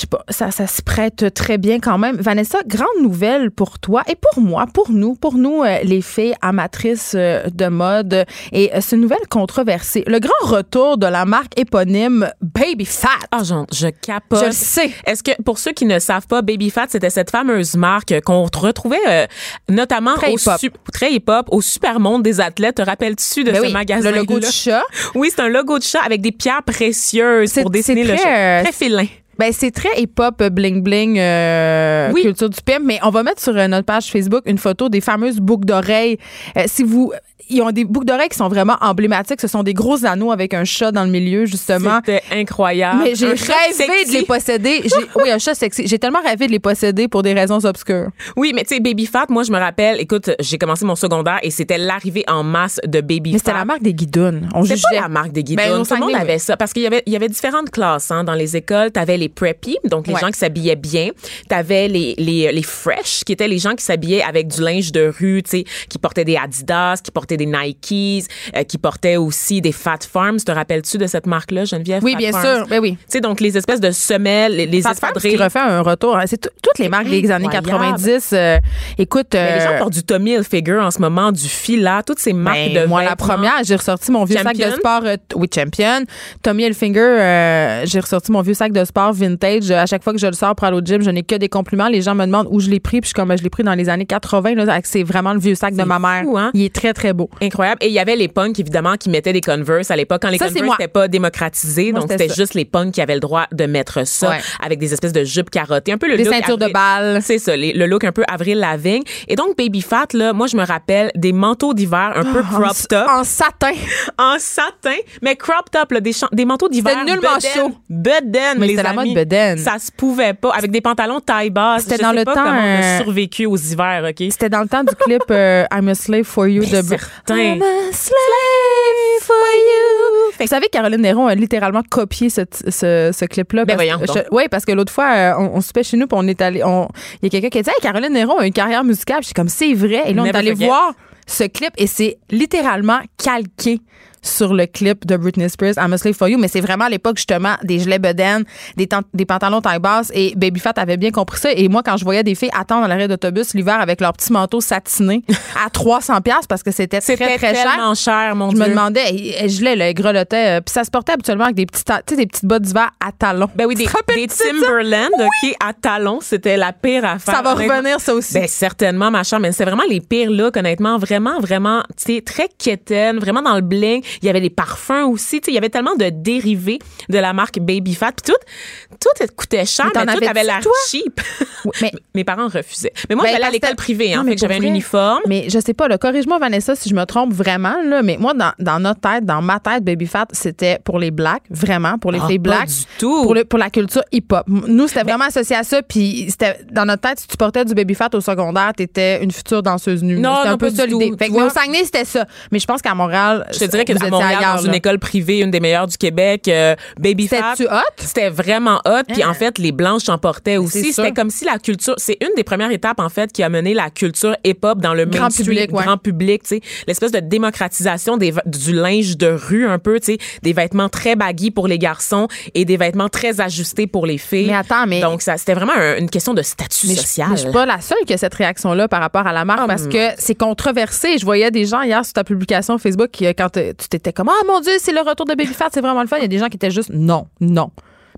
je sais pas, ça, ça se prête très bien quand même. Vanessa, grande nouvelle pour toi et pour moi, pour nous, pour nous, euh, les filles amatrices euh, de mode. Et euh, c'est une nouvelle controversée. Le grand retour de la marque éponyme Baby Fat. Ah, genre, je capote. Je le sais. Est-ce que, pour ceux qui ne savent pas, Baby Fat, c'était cette fameuse marque qu'on retrouvait notamment Très au hip-hop. su- très hip-hop, au super monde des athlètes. Te rappelles-tu de Ben ce oui, magasin le logo de chat. Oui, c'est un logo de chat avec des pierres précieuses C'est- pour dessiner c'est le très, chat. Très filin. Ben, c'est très hip-hop, bling bling, euh, Oui. culture du pimp, mais on va mettre sur euh, notre page Facebook une photo des fameuses boucles d'oreilles. Euh, si vous, ils ont des boucles d'oreilles qui sont vraiment emblématiques. Ce sont des gros anneaux avec un chat dans le milieu, justement. C'était incroyable. Mais j'ai rêvé sexy. de les posséder. Oui, un chat sexy. J'ai tellement rêvé de les posséder pour des raisons obscures. Oui, mais tu sais, Baby Fat, moi, je me rappelle, écoute, j'ai commencé mon secondaire et c'était l'arrivée en masse de Baby Mais Fat. c'était la marque des guidounes. On jugeait. pas la marque des guidons. Ben, Tout le monde avait ça. Parce qu'il y avait, il y avait différentes classes hein, dans les écoles. Tu avais les preppy, donc les Ouais. gens qui s'habillaient bien. Tu avais les, les, les fresh, qui étaient les gens qui s'habillaient avec du linge de rue, tu sais, qui portaient des Adidas, qui portaient des Nikes, euh, qui portaient aussi des Fat Farms. Te rappelles-tu de cette marque-là, Geneviève? Oui, Fat bien Farms? sûr. Ben oui. Tu sais, donc les espèces de semelles, les, les Fat Farms espadrilles. qui refait un retour. hein. C'est tout- toutes les marques des années Incroyable. 90. euh, écoute, Mais les euh, gens portent du Tommy Hilfiger en ce moment, du Fila, toutes ces marques Ben, de moi, la première, j'ai ressorti mon vieux sac de sport. euh, oui, Champion. Tommy Hilfiger, euh, j'ai ressorti mon vieux sac de sport vintage. Euh, À chaque fois que je le sors pour aller au gym, je n'ai que des compliments. Les gens me demandent où je l'ai pris. Puis je suis comme, je l'ai pris dans les années 80. Là, avec- c'est vraiment le vieux sac de ma mère. fou, hein? Il est très, très beau. Incroyable. Et il y avait les punks, évidemment, qui mettaient des Converse à l'époque, quand les Ça, Converse n'étaient pas démocratisés. Moi, donc, c'était juste les punks qui avaient le droit de mettre ça Ouais. avec des espèces de jupes carottées. Un peu le Des look ceintures de balles. C'est ça, les- le look un peu Avril Lavigne. Et donc, Baby Fat, là, moi, je me rappelle des manteaux d'hiver un peu En, crop top, en satin. en satin, mais crop top, là, des, des manteaux d'hiver. C'était nullement chaud. Bedaine, Mais c'était la mode bedaine. Ça se pouvait pas. Avec des pantalons taille basse. C'était dans sais le pas temps, comment on a euh, survécu aux hivers, OK? C'était dans le temps du clip euh, I'm a slave for you de certain. I'm a slave for you. Vous savez, Caroline Néron a littéralement copié ce, ce, ce clip-là. Ben voyons je- Oui, parce que l'autre fois, euh, on, on soupait chez nous, puis on est allé. Il y a quelqu'un qui a dit Hey, Caroline Néron a une carrière musicale. Puis J'étais comme C'est vrai. Et là, on est allé forget. voir ce clip et c'est littéralement calqué sur le clip de Britney Spears, I'm a Slave for You, mais c'est vraiment à l'époque, justement, des gilets bedaines, des, des pantalons taille basse et Baby Fat avait bien compris ça. Et moi, quand je voyais des filles attendre à l'arrêt d'autobus l'hiver avec leur petit manteau satiné à 300$ piastres parce que c'était très, très cher. tellement cher, mon Je Dieu. me demandais, gelait, là, elle grelottait. euh, Puis ça se portait habituellement avec des petites, ta- tu sais, des petites bottes d'hiver à talons. Ben oui, des, des? Timberland, OK, à talons, c'était la pire affaire. Ça va Honnêtement. revenir, ça aussi. Ben certainement, ma chère, mais c'est vraiment les pires looks, honnêtement, vraiment, vraiment, tu sais, très quétaine, vraiment dans le bling. Il y avait des parfums aussi, tu sais, il y avait tellement de dérivés de la marque Baby Fat, puis tout, tout coûtait cher, Mais tout avait l'air cheap. Oui, mais- Mes parents refusaient. Mais moi, Ben, j'allais à l'école privée, hein, Non, fait mais que j'avais un uniforme. Mais je sais pas, là, corrige-moi, Vanessa, si je me trompe vraiment, là, mais moi, dans, dans notre tête, dans ma tête, Baby Fat, c'était pour les blacks, vraiment, pour les Ah, filles blacks. du tout. Pour, le- pour la culture hip-hop. Nous, c'était vraiment associé à ça, puis c'était dans notre tête, si tu portais du Baby Fat au secondaire, t'étais une future danseuse nue. Non, C'était un non, peu ça l'idée. Fait que, mais au? Saguenay, c'était ça. Mais je pense qu'à Montréal, Je te dirais que à Montréal, ailleurs, dans une là. école privée, une des meilleures du Québec, euh, Baby hot? C'était vraiment hot. Puis en fait, les blanches en portaient aussi. C'était comme si la culture, c'est une des premières étapes en fait qui a mené la culture hip-hop dans le Grand mainstream, public, ouais. grand public. Tu sais, l'espèce de démocratisation des, du linge de rue un peu. Tu sais, des vêtements très baggy pour les garçons et des vêtements très ajustés pour les filles. Mais attends, mais- donc ça, c'était vraiment un- une question de statut Mais je, social. mais je suis pas la seule qui a cette réaction-là par rapport à la marque Hum. parce que c'est controversé. Je voyais des gens hier sur ta publication Facebook qui, euh, quand euh, tu t'étais comme Ah mon Dieu, c'est le retour de Baby Fat, c'est vraiment le fun. Il y a des gens qui étaient juste non, non.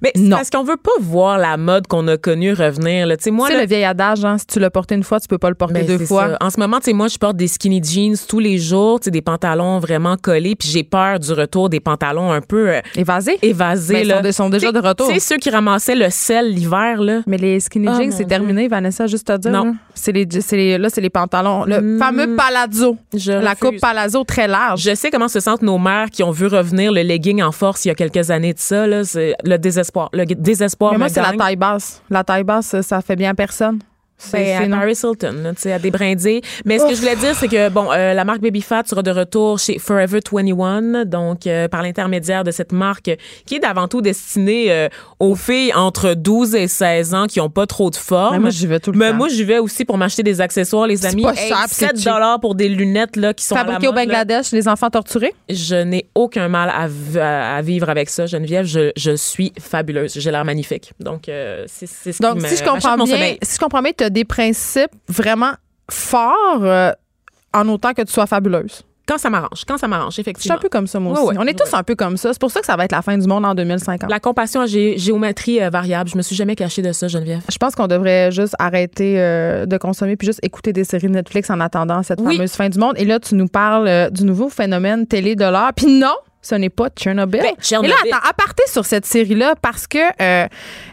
Mais Non. parce qu'on veut pas voir la mode qu'on a connue revenir. Là. Tu sais, moi, C'est là, le vieil adage, hein, si tu l'as porté une fois, tu peux pas le porter Ben, deux fois. ça. En ce moment, tu sais, moi, je porte des skinny jeans tous les jours, tu sais, des pantalons vraiment collés, puis j'ai peur du retour des pantalons un peu euh, Évasé. évasés. Ben, ils là. sont- ils sont déjà Tu de retour. Tu sais, ceux qui ramassaient le sel l'hiver, là. Mais les skinny Oh, jeans, c'est terminé, Vanessa, juste à dire. Non. C'est les, c'est les- là, c'est les pantalons. Le Mm. fameux palazzo. Je la refuse. coupe palazzo très large. Je sais comment se sentent nos mères qui ont vu revenir le legging en force il y a quelques années de ça. Là, c'est le désespoir. Le désespoir Mais moi, c'est la taille basse. La taille basse, ça fait bien à personne. C'est Ben, c'est non. Paris Hilton, là, tu sais, à des brindilles. Mais ce que je voulais dire, c'est que, bon, euh, la marque Baby Fat sera de retour chez Forever 21, donc euh, par l'intermédiaire de cette marque qui est d'avant tout destinée euh, aux filles entre 12 et 16 ans qui ont pas trop de forme. Mais moi, j'y vais tout le Mais temps. moi, j'y vais aussi pour m'acheter des accessoires, les amis. pas Hey, cher, puis c'est 7 cheap. dollars pour des lunettes là, qui sont à la Fabriqué au là. Bangladesh, les enfants torturés? Je n'ai aucun mal à, vivre avec ça, Geneviève. Je, je suis fabuleuse. J'ai l'air magnifique. Donc, euh, c'est ce Donc, qui me si je rachète comprends bien, si je comprends bien, des principes vraiment forts euh, en autant que tu sois fabuleuse. Quand ça m'arrange, quand ça m'arrange, Je suis effectivement. un peu comme ça, moi aussi. ouais, On est tous un peu comme ça. C'est pour ça que ça va être la fin du monde en 2050. La compassion à gé- géométrie euh, variable. Je me suis jamais cachée de ça, Geneviève. Je pense qu'on devrait juste arrêter euh, de consommer puis juste écouter des séries Netflix en attendant cette Oui. fameuse fin du monde. Et là, tu nous parles euh, du nouveau phénomène télé de l'heure. Puis non, ce n'est pas Tchernobyl. Ben, Tchernobyl. Et là, attends, aparté sur cette série-là parce que euh,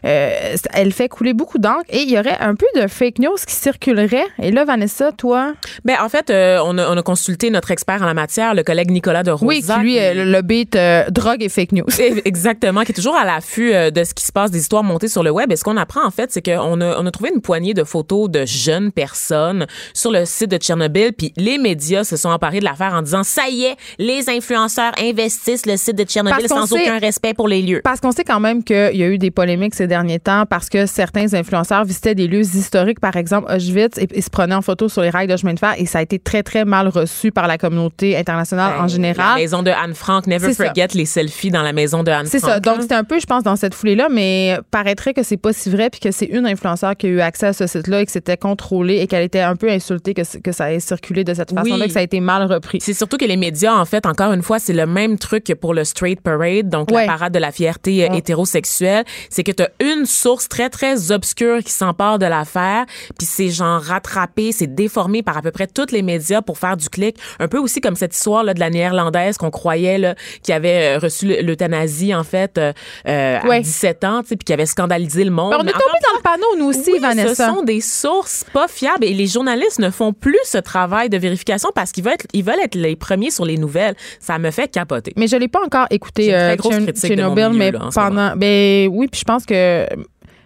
euh, elle fait couler beaucoup d'encre et il y aurait un peu de fake news qui circulerait. Et là, Vanessa, toi, Ben, en fait, euh, on, a, on a consulté notre expert en la matière, le collègue Nicolas de Rosa. oui, qui lui, qui- le, beat drogue et fake news. Exactement, qui est toujours à l'affût de ce qui se passe, des histoires montées sur le web. Et ce qu'on apprend, en fait, c'est qu'on a, on a trouvé une poignée de photos de jeunes personnes sur le site de Tchernobyl. Puis les médias se sont emparés de l'affaire en disant, ça y est, les influenceurs investissent le site de Tchernobyl Parce qu'on sans sait- aucun respect pour les lieux. Parce qu'on sait quand même qu'il y a eu des polémiques ces derniers temps parce que certains influenceurs visitaient des lieux historiques, par exemple Auschwitz, et, et se prenaient en photo sur les rails de chemin de fer et ça a été très, très mal reçu par la communauté internationale en La général. maison de Anne Frank, never C'est ça. forget les selfies dans la maison de Anne C'est Frank. ça. Donc, c'était un peu, je pense, dans cette foulée-là, mais paraîtrait que c'est pas si vrai puis que c'est une influenceur qui a eu accès à ce site-là et que c'était contrôlé et qu'elle était un peu insultée que, que ça ait circulé de cette façon-là, Oui. que ça a été mal repris. C'est surtout que les médias, en fait, encore une fois, c'est le même truc que pour le Straight Parade, donc Ouais. la parade de la fierté euh, Ouais. hétérosexuelle. C'est que tu as une source très, très obscure qui s'empare de l'affaire, puis c'est genre rattrapé, c'est déformé par à peu près tous les médias pour faire du clic. Un peu aussi comme cette histoire là, de la néerlandaise qu'on croyait là, qui avait euh, reçu l'euthanasie, en fait, euh, euh, à Ouais. 17 ans, puis qui avait scandalisé le monde. Ben, on est Mais tombé dans le panneau, nous aussi, oui, Vanessa. ce sont des sources pas fiables et les journalistes ne font plus ce travail de vérification parce qu'ils veulent être, ils veulent être les premiers sur les nouvelles. Ça me fait capoter. Mais je l'ai pas encore écouté J'ai une très euh, grosse Tchern- critique de mon Tchernobyl, milieu, mais là, pendant ben oui, puis je pense que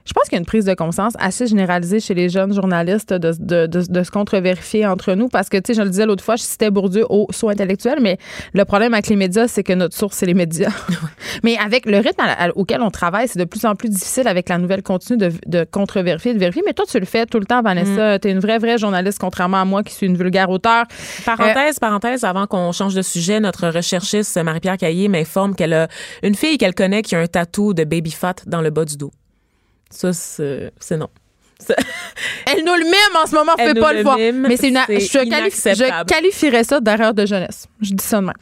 je pense qu'il y a une prise de conscience assez généralisée chez les jeunes journalistes de, de, de, de se contre-vérifier entre nous parce que, tu sais, je le disais l'autre fois, je citais Bourdieu au saut intellectuel, mais le problème avec les médias, c'est que notre source, c'est les médias. mais avec le rythme à- à- auquel on travaille, c'est de plus en plus difficile avec la nouvelle continue de, de contre-vérifier, de vérifier. Mais toi, tu le fais tout le temps, Mm. Vanessa. Tu es une vraie, vraie journaliste, contrairement à moi qui suis une vulgaire auteur. Parenthèse, parenthèse, avant qu'on change de sujet, notre recherchiste Marie-Pierre Caillé m'informe qu'elle a une fille qu'elle connaît qui a un tatou de baby fat dans le bas du dos. Ça, c'est non. Elle nous le mime en ce moment, Elle fait nous pas le voir. mime, Mais c'est une, je, qualifierais ça d'erreur de jeunesse. Je dis ça de même.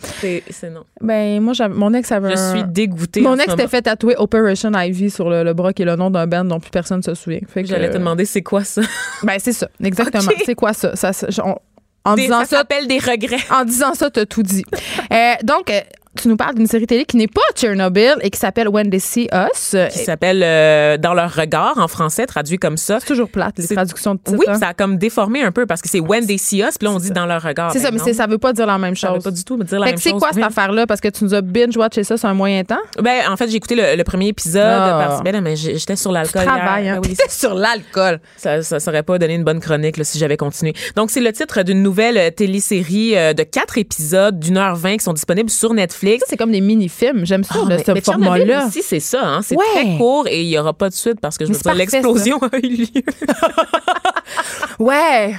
C'est non. Ben, moi, mon ex avait Je un- suis dégoûtée. Mon ex t'était fait tatouer Operation Ivy sur le, le bras, qui est le nom d'un band dont plus personne se souvient. Fait que, J'allais te demander c'est quoi ça? Ben, c'est ça, exactement. C'est quoi ça? ça, on- en Des- disant ça ça, des regrets. en disant ça, t'as tout dit. Euh, donc, euh, tu nous parles d'une série télé qui n'est pas Chernobyl et qui s'appelle When They See Us. Qui s'appelle euh, Dans leur regard en français, traduit comme ça. C'est toujours plate, les C'est- traductions de titres. Oui, hein. ça a comme déformé un peu parce que c'est When They See Us, puis là on dit Dans leur regard. C'est ça, Ben mais c'est- ça veut pas dire la même ça veut chose. pas du tout dire la Fait même que c'est chose. quoi cette affaire-là? Parce que tu nous as binge-watché ça sur un moyen temps. Ben, en fait, j'ai écouté le, le premier épisode. Parce, ben, mais j'étais sur l'alcool. travailles, hier. hein? Ben oui, sur l'alcool. ça, ça serait pas donné une bonne chronique là, si j'avais continué. Donc, c'est le titre d'une nouvelle euh, télésérie euh, de quatre épisodes d'une heure vingt qui sont disponibles sur Netflix. Ça, c'est comme des mini-films. J'aime ça, Ah, là, mais- ce format-là. aussi, c'est ça. Hein? C'est Ouais. très court et il y aura pas de suite parce que je c'est dire, l'explosion a eu lieu. Ouais.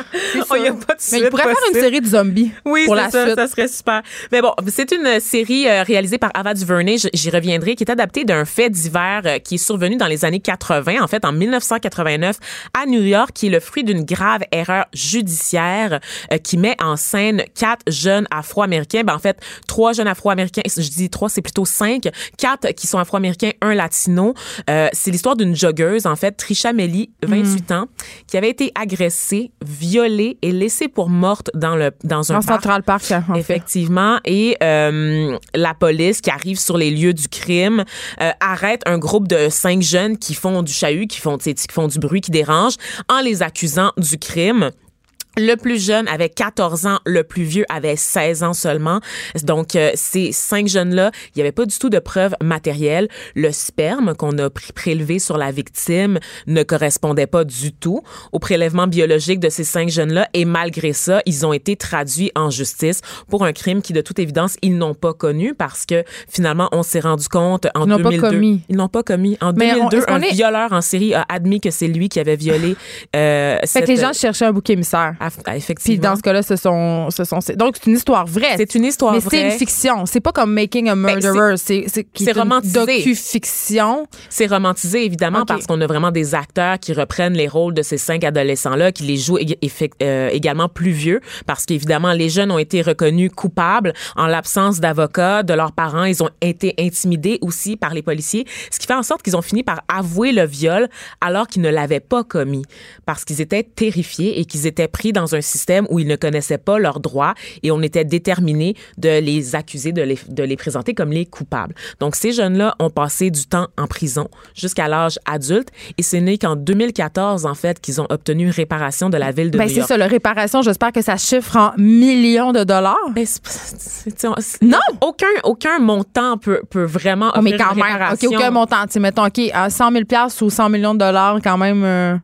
Oh, a pas de Mais il suite pourrait faire une série de zombies. Oui, pour la ça, suite. ça serait super. Mais bon, c'est une série euh, réalisée par Ava DuVernay, j'y reviendrai, qui est adaptée d'un fait divers euh, qui est survenu dans les années 80, en fait en 1989 à New York, qui est le fruit d'une grave erreur judiciaire euh, qui met en scène quatre jeunes Afro-Américains, ben en fait trois jeunes Afro-Américains, je dis trois, c'est plutôt cinq, quatre qui sont Afro-Américains, un latino. Euh, c'est l'histoire d'une joggeuse, en fait, Trisha Melly, 28 ans, qui avait été agressée, violée et laissée pour morte dans le dans un En parc. Central Park, en fait. Effectivement. Et euh, la police qui arrive sur les lieux du crime euh, arrête un groupe de cinq jeunes qui font du chahut, qui font, qui font du bruit, qui dérange, en les accusant du crime. Le plus jeune avait 14 ans, le plus vieux avait 16 ans seulement. Donc, euh, ces cinq jeunes-là, il n'y avait pas du tout de preuves matérielles. Le sperme qu'on a pris prélevé sur la victime ne correspondait pas du tout au prélèvement biologique de ces cinq jeunes-là. Et malgré ça, ils ont été traduits en justice pour un crime qui, de toute évidence, ils n'ont pas connu parce que finalement, on s'est rendu compte en Ils n'ont pas 2002. commis. Ils n'ont pas commis. En Mais on- 2002, est-ce qu'on un est- violeur en série a admis que c'est lui qui avait violé euh, Fait cette- que les gens cherchaient un bouc émissaire. Ah, Puis effectivement. dans ce cas-là, ce sont, ce sont. Donc, c'est une histoire vraie. C'est une histoire Mais vraie. Ben, c'est une fiction. C'est pas comme Making a Murderer. c'est c'est romantisé. docu-fiction. C'est romantisé, évidemment, parce qu'on a vraiment des acteurs qui reprennent les rôles de ces cinq adolescents-là, qui les jouent euh, également plus vieux, parce qu'évidemment, les jeunes ont été reconnus coupables en l'absence d'avocats, de leurs parents. Ils ont été intimidés aussi par les policiers, ce qui fait en sorte qu'ils ont fini par avouer le viol alors qu'ils ne l'avaient pas commis, parce qu'ils étaient terrifiés et qu'ils étaient pris dans un système où ils ne connaissaient pas leurs droits et on était déterminé de les accuser, de les, de les présenter comme les coupables. Donc, ces jeunes-là ont passé du temps en prison jusqu'à l'âge adulte et c'est né qu'en 2014, en fait, qu'ils ont obtenu réparation de la ville de Ben, New c'est York. ça, la réparation. J'espère que ça chiffre en millions de dollars. Ben, c'est- c'est- c'est- c'est- Non! Aucun, aucun montant peut, peut vraiment Oh, mais quand une même, OK, aucun montant. Tu mettons, OK, à 100 000 ou 100 millions de dollars, quand même. euh,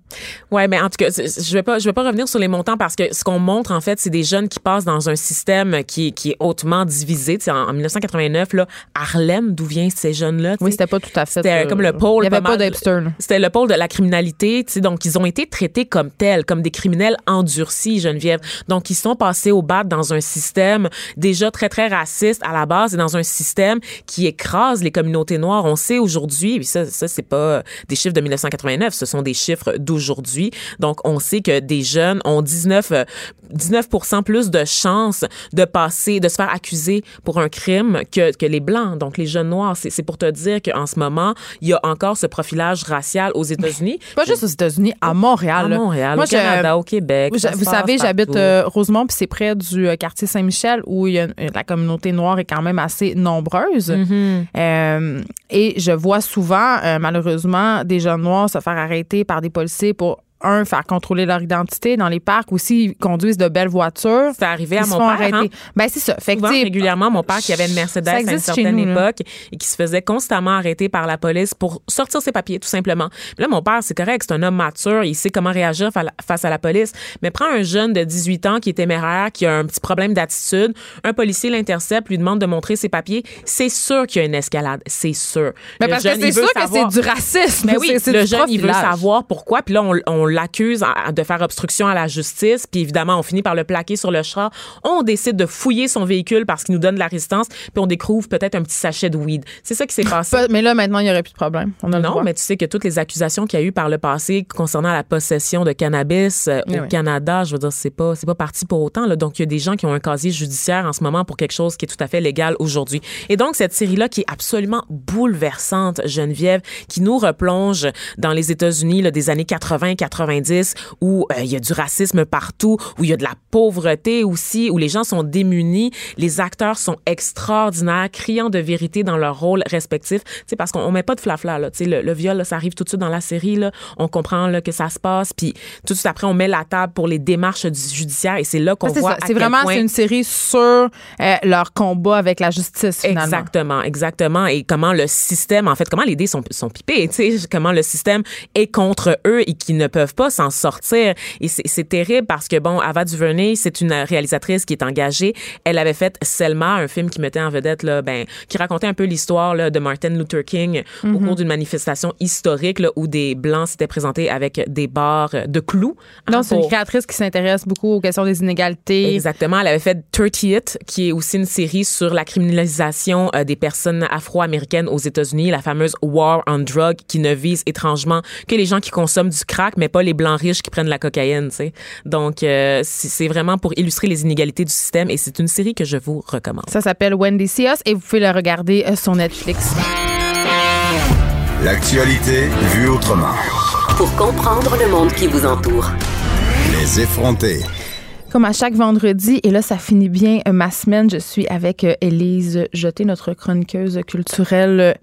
Ouais, mais en tout cas, c'est- je vais pas, je vais pas revenir sur les montants parce que ce qu'on montre en fait, c'est des jeunes qui passent dans un système qui, qui est hautement divisé. Tu sais, en, en 1989, là, Harlem, d'où viennent ces jeunes-là Oui, c'était pas tout à fait. C'était euh, comme le pôle. Il n'y avait pas pas mal- d'Epster. là. C'était le pôle de la criminalité, donc ils ont été traités comme tels, comme des criminels endurcis, Geneviève. Donc ils sont passés au bat dans un système déjà très très raciste à la base et dans un système qui écrase les communautés noires. On sait aujourd'hui, et ça ça c'est pas des chiffres de 1989, ce sont des chiffres d'aujourd'hui. Donc on sait que des jeunes ont 19 euh, 19% plus de chances de passer, de se faire accuser pour un crime que, que les blancs, donc les jeunes noirs. C'est pour te dire qu'en ce moment, il y a encore ce profilage racial aux États-Unis. Pas juste aux États-Unis, à Montréal. À. Montréal, Moi, au Canada, au Québec. Vous, savez, j'habite euh, Rosemont, puis c'est près du euh, quartier Saint-Michel où il y a, euh, la communauté noire est quand même assez nombreuse. Mm-hmm. Euh, et je vois souvent, euh, malheureusement, des jeunes noirs se faire arrêter par des policiers pour un, faire contrôler leur identité dans les parcs. Aussi, ils conduisent de belles voitures. C'est arrivé à mon père. hein? Ben, c'est ça. Fait que, Souvent, régulièrement, mon père qui avait une Mercedes à une certaine nous, là. époque et qui se faisait constamment arrêter par la police pour sortir ses papiers, tout simplement. Puis là, mon père, c'est correct, c'est un homme mature, il sait comment réagir fa- face à la police. Mais prends un jeune de 18 ans qui est téméraire, qui a un petit problème d'attitude, un policier l'intercepte, lui demande de montrer ses papiers, c'est sûr qu'il y a une escalade, c'est sûr. Mais Le parce que c'est sûr que c'est du racisme. mais oui, C'est- c'est le jeune, il veut profilage. savoir pourquoi. Puis là, on, on l'accuse de faire obstruction à la justice. Puis évidemment, on finit par le plaquer sur le char. On décide de fouiller son véhicule parce qu'il nous donne de la résistance. Puis on découvre peut-être un petit sachet de weed. C'est ça qui s'est passé. Pas- Mais là, maintenant, il n'y aurait plus de problème. On a le Non, droit. mais tu sais que toutes les accusations qu'il y a eu par le passé concernant la possession de cannabis euh, Oui, au oui. Canada, je veux dire, c'est pas c'est pas parti pour autant. Là. Donc il y a des gens qui ont un casier judiciaire en ce moment pour quelque chose qui est tout à fait légal aujourd'hui. Et donc cette série là qui est absolument bouleversante, Geneviève, qui nous replonge dans les États-Unis des années 80-90 où euh, il y a du racisme partout, où il y a de la pauvreté aussi, où les gens sont démunis, les acteurs sont extraordinaires, criant de vérité dans leur rôle respectif. Tu sais parce qu'on on met pas de flafla là, tu sais le, le viol là, ça arrive tout de suite dans la série là, on comprend là que ça se passe puis tout de suite après on met la table pour les démarches du judiciaire et c'est là qu'on c'est voit C'est vraiment point- c'est une série sur euh, leur combat avec la justice, finalement. Exactement, exactement. Et comment le système, en fait, comment les dés sont, sont pipés, tu sais, comment le système est contre eux et qui ne peuvent peuvent pas s'en sortir. Et c'est terrible parce que, bon, Ava DuVernay, c'est une réalisatrice qui est engagée. Elle avait fait Selma, un film qui mettait en vedette, là, ben, qui racontait un peu l'histoire de Martin Luther King au Mhm. cours d'une manifestation historique là, où des Blancs s'étaient présentés avec des barres de clous. hein, c'est une créatrice qui s'intéresse beaucoup aux questions des inégalités. Exactement. Elle avait fait 30th, qui est aussi une série sur la criminalisation euh, des personnes afro-américaines aux États-Unis, la fameuse War on Drug, qui ne vise étrangement que les gens qui consomment du crack, mais pas les blancs riches qui prennent la cocaïne. Tu sais. Donc, euh, c'est vraiment pour illustrer les inégalités du système et c'est une série que je vous recommande. Ça s'appelle Wendy See Us et vous pouvez le regarder euh, sur Netflix. L'actualité vue autrement. Pour comprendre le monde qui vous entoure. Les effronter. Comme à chaque vendredi, et là, ça finit bien euh, ma semaine, je suis avec Élise Jeté, notre chroniqueuse culturelle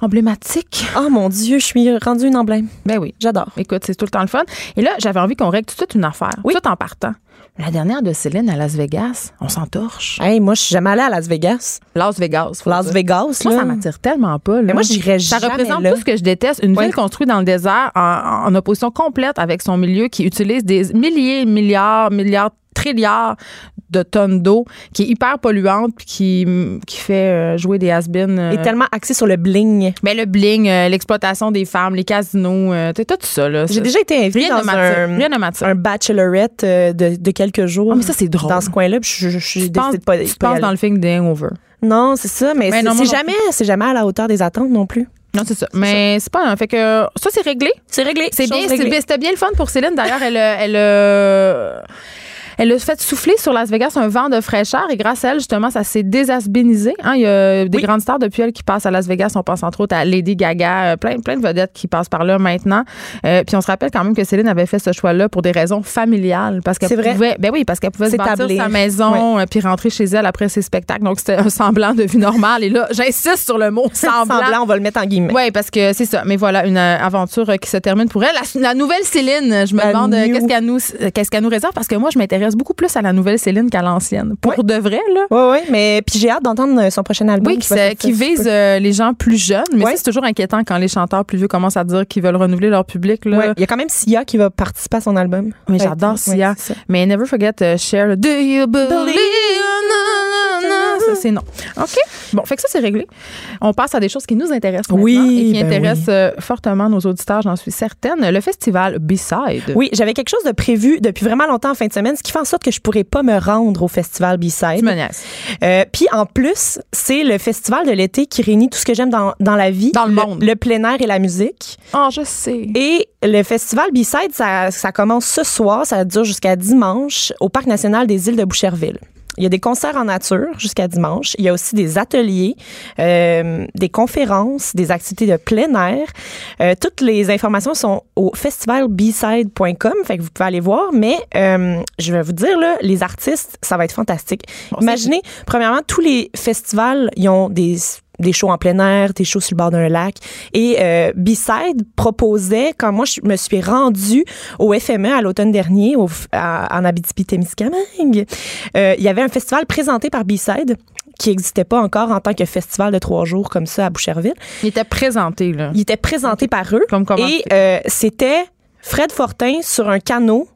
emblématique. Oh mon Dieu, je suis rendue une emblème. Ben oui. J'adore. Écoute, c'est tout le temps le fun. Et là, j'avais envie qu'on règle tout de suite une affaire. Oui. Tout en partant. La dernière de Céline à Las Vegas, on s'entorche. Hey, moi, je suis jamais allée à Las Vegas. Las Vegas. Las dire. Vegas, Moi, là. ça m'attire tellement pas. là. Mais moi, j'irais Ça jamais représente là. tout ce que je déteste. Une Ouais. ville construite dans le désert en, en opposition complète avec son milieu qui utilise des milliers, milliards, milliards, trilliards de tonnes d'eau, qui est hyper polluante puis qui, qui fait euh, jouer des has-been. euh, est tellement axée sur le bling. mais le bling, euh, l'exploitation des femmes, les casinos, euh, tout ça. là. J'ai déjà été invitée dans un, un bachelorette euh, de, de quelques jours. Ah, mais ça, c'est drôle. Dans ce coin-là, je, je, suis décidée de pas, tu penses dans le film des Hangover. Non, c'est ça, mais Mais c'est moi c'est jamais, jamais à la hauteur des attentes non plus. Non, c'est ça. Mais c'est pas. Fait que ça, c'est réglé. C'est réglé. C'est bien, c'était bien le fun pour Céline. D'ailleurs, elle, elle, a- elle a fait souffler sur Las Vegas un vent de fraîcheur et grâce à elle, justement, ça s'est désasbinisé. Hein, il y a des Oui. grandes stars depuis elle qui passent à Las Vegas. On pense entre autres à Lady Gaga, euh, plein, plein de vedettes qui passent par là maintenant. Euh, puis on se rappelle quand même que Céline avait fait ce choix-là pour des raisons familiales parce qu'elle C'est vrai. pouvait, ben oui, parce qu'elle pouvait se bâtir sa maison euh, puis rentrer chez elle après ses spectacles. Donc c'était un semblant de vie normale. Et là, j'insiste sur le mot semblant. Semblant, on va le mettre en guillemets. Oui, parce que c'est ça. Mais voilà, une euh, aventure euh, qui se termine pour elle. La, la nouvelle Céline, je me La demande euh, qu'est-ce qu'elle nous, euh, qu'est-ce qu'elle nous réserve? Parce que moi, je m'intéresse beaucoup plus à la nouvelle Céline qu'à l'ancienne. Pour de vrai, là. Oui, oui, mais puis j'ai hâte d'entendre euh, son prochain album. Oui, qui, va vise euh, les gens plus jeunes. Mais c'est toujours inquiétant quand les chanteurs plus vieux commencent à dire qu'ils veulent renouveler leur public. Là. Il y a quand même Sia qui va participer à son album. Mais j'adore Sia. Mais Never Forget Cher. le Do you believe? Ça, c'est non. OK. Bon, fait que ça, c'est réglé. On passe à des choses qui nous intéressent maintenant Oui, et qui ben intéressent euh, fortement nos auditeurs, j'en suis certaine. Le festival B-Side. Oui, j'avais quelque chose de prévu depuis vraiment longtemps en fin de semaine, ce qui fait en sorte que je pourrais pas me rendre au festival B-Side. Euh, Puis en plus, c'est le festival de l'été qui réunit tout ce que j'aime dans, dans la vie. Dans le monde. Le plein air et la musique. Oh, je sais. Et le festival B-Side, ça, ça commence ce soir, ça dure jusqu'à dimanche au Parc national des îles de Boucherville. Il y a des concerts en nature jusqu'à dimanche. Il y a aussi des ateliers, euh, des conférences, des activités de plein air. Euh, toutes les informations sont au festivalbside.com, fait que vous pouvez aller voir. Mais euh, je vais vous dire, là, les artistes, ça va être fantastique. Bon, Imaginez, premièrement, tous les festivals, ils ont des des shows en plein air, des shows sur le bord d'un lac. Et euh, B-Side proposait, quand moi je me suis rendue au FME à l'automne dernier, au, à- en Abitibi-Témiscamingue, euh, il y avait un festival présenté par B-Side qui n'existait pas encore en tant que festival de trois jours comme ça à Boucherville. Il était présenté, là. Il était présenté par eux. Comme Et euh, c'était Fred Fortin sur un canot.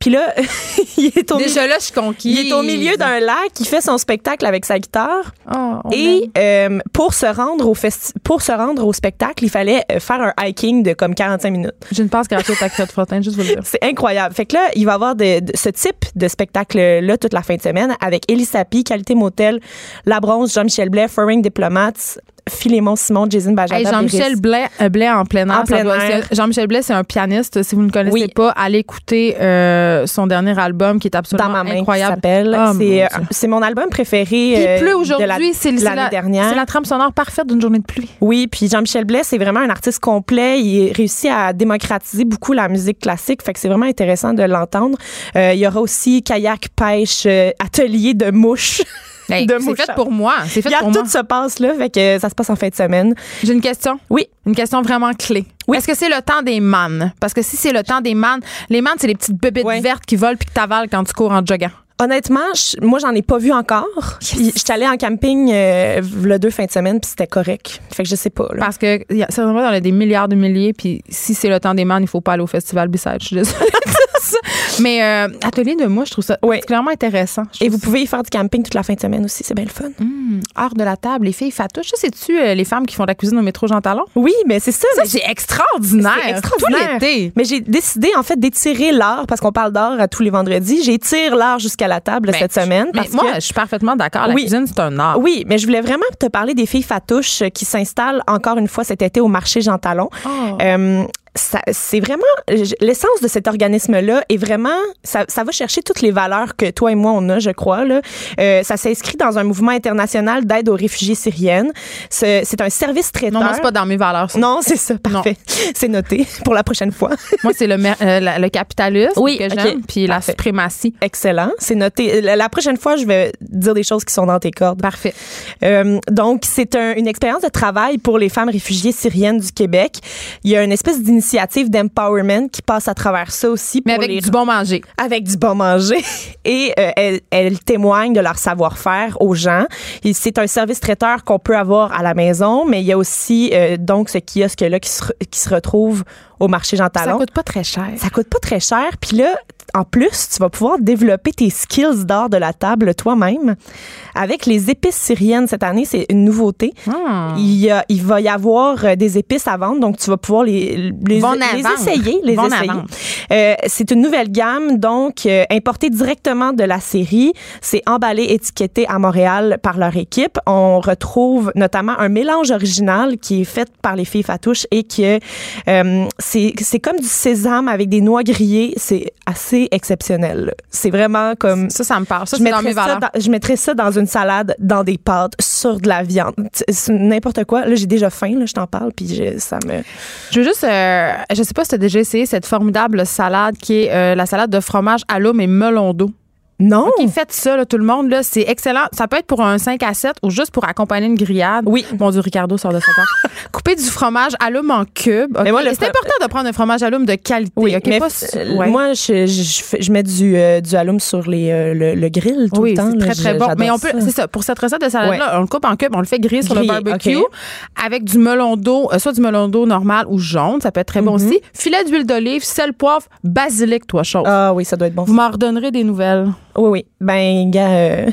Puis là, il est au, Déjà là, je suis conquise. il est au milieu d'un lac, il fait son spectacle avec sa guitare. Oh, Et euh, pour se rendre au festi- pour se rendre au spectacle, il fallait euh, faire un hiking de comme 45 minutes. J'ai une passe gratuite à Fred Fortin, juste vous le dire. C'est incroyable. Fait que là, il va y avoir de- de- ce type de spectacle-là toute la fin de semaine avec Elie Sapi, Qualité Motel, La Bronze, Jean-Michel Blais, Foreign Diplomats, Philémon Simon, Jason Bajada. Hey, Jean-Michel. Blais, euh, Blais en plein air. Air. Jean-Michel Blais, c'est un pianiste. Si vous ne connaissez Oui. pas, allez écouter euh, son dernier album qui est absolument Dans ma main, qui incroyable. Oh, mon c'est, Dieu. euh, mon album préféré. Il pleut aujourd'hui, c'est l'année la, dernière. c'est la trame sonore parfaite d'une journée de pluie. Oui, puis Jean-Michel Blais, c'est vraiment un artiste complet. Il réussit à démocratiser beaucoup la musique classique, fait que c'est vraiment intéressant de l'entendre. Euh, il y aura aussi kayak, pêche, atelier de mouches. Hey, De c'est fait pour moi. C'est fait pour moi. tout se passe là, fait que ça se passe en fin de semaine. J'ai une question. Oui. Une question vraiment clé. Oui. Est-ce que c'est le temps des mannes? Parce que si c'est le temps des mannes, les mannes, c'est les petites bébêtes vertes qui volent puis que t'avales quand tu cours en joggant. Honnêtement, je- moi, j'en ai pas vu encore. Je suis allée en camping euh, le deux fins de semaine, puis c'était correct. Fait que je sais pas. Là. Parce que c'est vraiment dans des milliards de milliers, puis si c'est le temps des mannes, il faut pas aller au festival B-Side. Je suis désolée. ça. Mais euh, atelier de moi, je trouve ça Oui. particulièrement intéressant. Et vous pouvez y faire du camping toute la fin de semaine aussi, c'est bien le fun. Hum, art de la table, les filles fatouches. Ça, c'est-tu euh, les femmes qui font de la cuisine au métro Jean Talon? Oui, mais c'est ça. Ça, c'est extraordinaire. C'est extraordinaire. Tout l'été. Mais j'ai décidé, en fait, d'étirer l'art, parce qu'on parle d'art à tous les vendredis. J'étire l'art jusqu'à la table Ben, cette semaine. Mais parce moi, que- je suis parfaitement d'accord. La Oui. cuisine, c'est un art. Oui, mais je voulais vraiment te parler des filles fatouches qui s'installent encore une fois cet été au marché Jean Talon. Oh. Euh, c'est vraiment l'essence de cet organisme-là est vraiment ça, ça va chercher toutes les valeurs que toi et moi on a, je crois. Là. Euh, ça s'inscrit dans un mouvement international d'aide aux réfugiés syriennes. C'est un service traiteur. Non, moi, c'est pas dans mes valeurs. ça. Non, c'est ça, parfait. C'est noté pour la prochaine fois. Moi, c'est le, euh, la- le capitalisme Oui, que j'aime, puis la Parfait. suprématie. Excellent, c'est noté. La, la prochaine fois, je vais dire des choses qui sont dans tes cordes. Parfait. Euh, donc, c'est un- une expérience de travail pour les femmes réfugiées syriennes du Québec. Il y a une espèce d'initiative d'empowerment qui passe à travers ça aussi. Mais avec les- du bon manger. avec du bon manger et euh, elles, elles témoignent de leur savoir-faire aux gens. C'est un service traiteur qu'on peut avoir à la maison, mais il y a aussi euh, donc ce kiosque là qui se, qui se retrouve au marché Jean Ça Talon. coûte pas très cher. Ça coûte pas très cher. Puis là, en plus, tu vas pouvoir développer tes skills d'art de la table toi-même. Avec les épices syriennes cette année, c'est une nouveauté. Hmm. Il, y a- il va y avoir euh, des épices à vendre, donc tu vas pouvoir les, les, Bon les à vendre. essayer. Les Bon essayer. Euh, c'est une nouvelle gamme, donc euh, importée directement de la série. C'est emballé, étiqueté à Montréal par leur équipe. On retrouve notamment un mélange original qui est fait par les filles Fatouche et que euh, c'est c'est comme du sésame avec des noix grillées. C'est assez exceptionnel. C'est vraiment comme Ça, ça me parle. Ça, je dans mettrais, ça dans, je mettrais ça dans une salade, dans des pâtes, sur de la viande. N'importe quoi. Là, j'ai déjà faim, là, je t'en parle, puis je- ça me... Je veux juste, euh, je sais pas si tu as déjà essayé cette formidable salade qui est euh, la salade de fromage à l'eau et melon d'eau. Non! Qui fait ça, là, tout le monde, là, c'est excellent. Ça peut être pour un 5 à 7 ou juste pour accompagner une grillade. Oui. Mon Dieu, Ricardo sort de sa table. Couper du fromage l'homme en cube. ok? Mais moi, le Et c'est important de prendre un fromage l'homme de qualité. Oui, mais Pas ouais. moi, je, mets du, euh, du alum sur les, euh, le, le grill tout oui, le temps. très, très bon. Mais on peut, c'est ça, pour cette recette de salade-là, on le coupe en cube, on le fait griller sur le barbecue avec du melon d'eau, euh, soit du melon d'eau normal ou jaune, ça peut être très bon aussi. Filet d'huile d'olive, sel, poivre, basilic, toi, chose. Mhm. Ah oui, ça doit être bon. Vous m'en redonnerez des nouvelles. Oui, oui. Ben, gars, euh,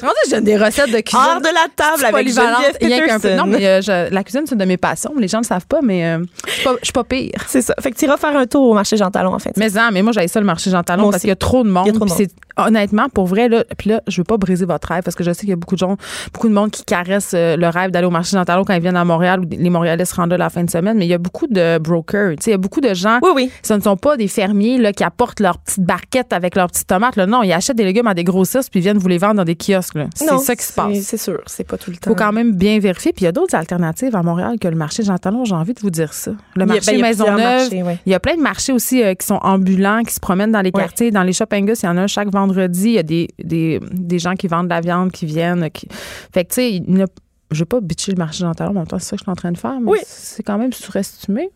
Comment ça, je donne des recettes de cuisine? hors de la table avec Geneviève peu. Peterson. Non, mais euh, je- la cuisine, c'est une de mes passions. Les gens ne le savent pas, mais euh, je suis pas- je suis pas pire. C'est ça. Fait que tu iras faire un tour au marché Jean Talon, en fait. Mais, non, mais moi, j'avais ça le marché Jean Talon parce qu'il y a trop de monde. Trop de honnêtement, pour vrai, là, puis là, je veux pas briser votre rêve parce que je sais qu'il y a beaucoup de gens, beaucoup de monde qui caressent euh, le rêve d'aller au marché Jean Talon quand ils viennent à Montréal ou les Montréalais se rendent là la fin de semaine. Mais il y a beaucoup de brokers. Il y a beaucoup de gens. Oui, oui. Ce ne sont pas des fermiers là, qui apportent leurs petites barquettes avec leurs petites tomates. Là. Non, ils achètent des légumes à des grossistes puis ils viennent vous les vendre dans des kiosques. C'est ça qui se passe. C'est sûr, c'est pas tout le temps. faut quand même bien vérifier. Puis il y a d'autres alternatives à Montréal que le marché Jean Talon. J'ai envie de vous dire ça. Le Il a- marché ben, il a Maisonneuve. ouais. Il y a plein de marchés aussi euh, qui sont ambulants, qui se promènent dans les Ouais. quartiers. Dans les Shop Angus, il y en a un chaque vendredi. Il y a des, des, des gens qui vendent de la viande qui viennent. Qui... Fait que, tu sais, il ne- je veux pas bitcher le marché Jean Talon. En même temps, c'est ça que je suis en train de faire. Mais Oui. c'est quand même surestimé.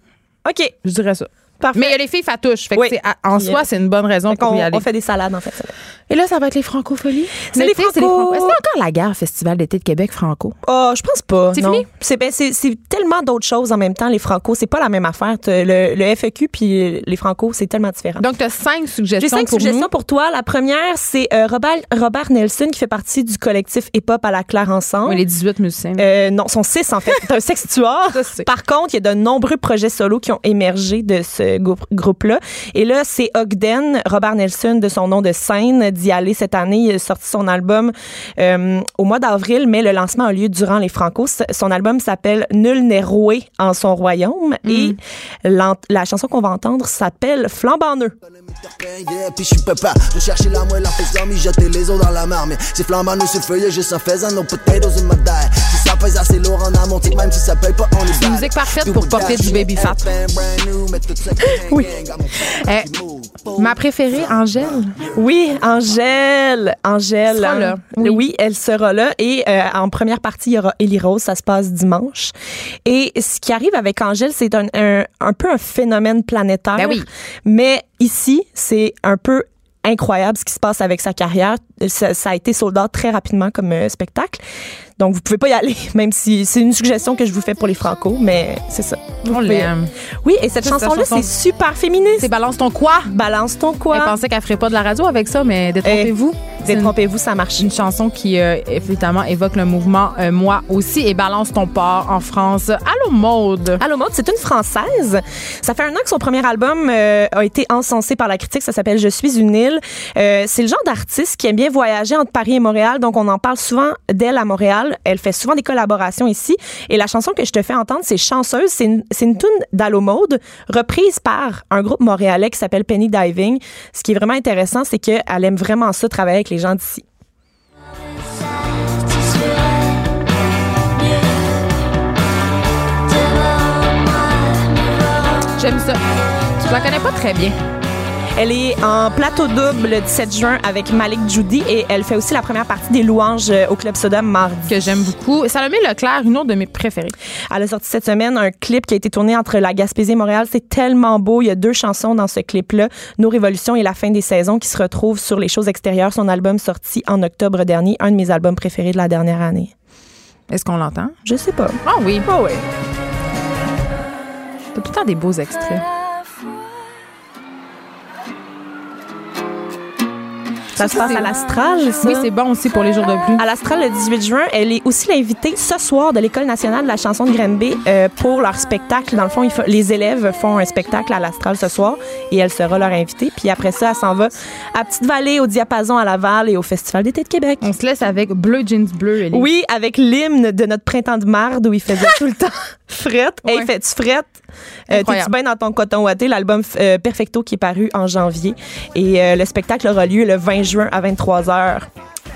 OK, Je dirais ça. Parfait. Mais il y a les filles fatouches. Fait que, Oui. en soi, c'est une bonne raison pour qu'on- y aller. on fait des salades, en fait. Et là, ça va être les francopholies. C'est les Franco. A encore la guerre Festival d'été de Québec franco? Oh, je pense pas. C'est fini? C'est ben, c'est c'est tellement d'autres choses en même temps. Les Franco, c'est pas la même affaire. Le, le FEQ puis les Franco, c'est tellement différent. Donc, tu as cinq suggestions J'ai cinq pour suggestions nous. pour toi. La première, c'est euh, Robert, Robert Nelson qui fait partie du collectif Hip Hop à la Claire ensemble. Oui, les 18 musiciens. Euh, non, sont six en fait. C'est un sextuor. C'est- Par contre, il y a de nombreux projets solo qui ont émergé de ce groupe- groupe-là. Et là, c'est Ogden, Robert Nelson, de son nom de scène, d'y aller cette année. Il a sorti son album euh, au mois d'avril, mais le lancement a lieu durant les Franco. Son album s'appelle Nul n'est roué en son royaume. Et l'en- la chanson qu'on va entendre s'appelle Flambant neuf. Yeah, puis je peux pas rechercher la moelle, la fesse d'homme, jeter les os dans la mer. Mais c'est flambant, nous se feuille, je s'en fais un no potatoes in my die. Pèse assez lourd en amont, t'sais que même si ça paye pas, on est bad. musique parfaite pour or porter du baby fat. Oui. Eh, ma préférée, Angèle. Oui, Angèle. Angèle. Sera là. Oui. Oui. elle sera là. Et euh, en première partie, il y aura Ellie Rose. Ça se passe dimanche. Et ce qui arrive avec Angèle, c'est un, un, un peu un phénomène planétaire. Ben oui. Mais ici, c'est un peu incroyable ce qui se passe avec sa carrière. Ça, ça a été soldat très rapidement comme euh, spectacle. Donc, vous pouvez pas y aller, même si c'est une suggestion que je vous fais pour les Franco, mais c'est ça. Vous On l'aime. Oui, et cette chanson-là, chanson. c'est super féministe. C'est Balance ton quoi? Balance ton Elle quoi. pensait qu'elle ferait pas de la radio avec ça, mais détrompez-vous. Une- Détrompez-vous, ça marche. une chanson qui euh, évidemment évoque le mouvement euh, moi aussi et balance ton port en France. Allô mode. Allô Mode, c'est une Française. Ça fait un an que son premier album euh, a été encensé par la critique. Ça s'appelle Je suis une île. C'est le genre d'artiste qui aime bien voyager entre Paris et Montréal. Donc, on en parle souvent d'elle à Montréal. Elle fait souvent des collaborations ici. Et la chanson que je te fais entendre, c'est Chanceuse. C'est une, tune d'Allo Mode reprise par un groupe montréalais qui s'appelle Penny Diving. Ce qui est vraiment intéressant, c'est qu'elle aime vraiment ça, travailler avec les gens d'ici. J'aime ça. Je la connais pas très bien. Elle est en plateau double le 17 juin avec Malik Judy et elle fait aussi la première partie des louanges euh, au Club Soda mardi. Que j'aime beaucoup. Salomé Leclerc, une autre de mes préférées. Elle a sorti cette semaine un clip qui a été tourné entre la Gaspésie et Montréal. C'est tellement beau. Il y a deux chansons dans ce clip-là. Nos révolutions et la fin des saisons qui se retrouvent sur les choses extérieures. Son album sorti en octobre dernier. Un de mes albums préférés de la dernière année. Est-ce qu'on l'entend? Je sais pas. Ah oui. Ah oui. T'as tout le temps des beaux extraits. Ça se passe à l'Astral? Oui, c'est bon aussi pour les jours de pluie. À l'Astral, le 18 juin, elle est aussi l'invitée ce soir de l'École nationale de la chanson de Granby euh, pour leur spectacle. Dans le fond, les élèves font un spectacle à l'Astral ce soir et elle sera leur invitée. Puis après ça, elle s'en va à Petite-Vallée, au Diapason à Laval et au Festival d'été de Québec. On se laisse avec Bleu Jeans Bleu. Ellie. Oui, avec l'hymne de notre printemps de marde où il faisait tout le temps frette. Hey, fais-tu frette? Euh. T'es-tu bien dans ton coton ouaté? L'album euh, Perfecto qui est paru en janvier. Et euh, le spectacle aura lieu le 20 juin à 23h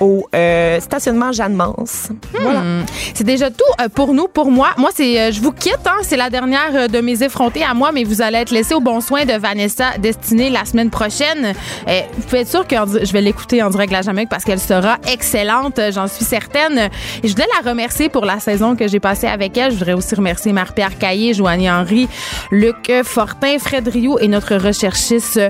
au euh, stationnement Jeanne-Mance. Voilà. Hmm. C'est déjà tout euh, pour nous, pour moi. Moi, c'est, euh, je vous quitte. Hein, c'est la dernière de mes effrontés à moi, mais vous allez être laissé au bon soin de Vanessa Destinée la semaine prochaine. Euh, vous pouvez être sûr que je vais l'écouter en direct la Jamaïque parce qu'elle sera excellente, j'en suis certaine. Et je voulais la remercier pour la saison que j'ai passée avec elle. Je voudrais aussi remercier Marie-Pierre Caillé, Joanie Henry, Luc Fortin, Fred Rio et notre recherchiste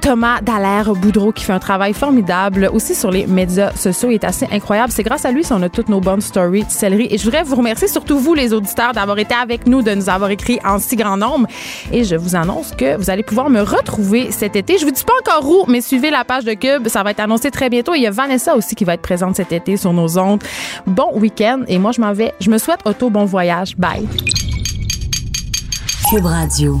Thomas Dallaire Boudreau qui fait un travail formidable aussi sur les médias sociaux. Est assez incroyable. C'est grâce à lui si on a toutes nos bonnes stories de céleri. Et je voudrais vous remercier surtout vous, les auditeurs, d'avoir été avec nous, de nous avoir écrit en si grand nombre. Et je vous annonce que vous allez pouvoir me retrouver cet été. Je vous dis pas encore où, mais suivez la page de Cube. Ça va être annoncé très bientôt. Il y a Vanessa aussi qui va être présente cet été sur nos ondes. Bon week-end. Et moi, je m'en vais. Je me souhaite auto bon voyage. Bye. Cube Radio.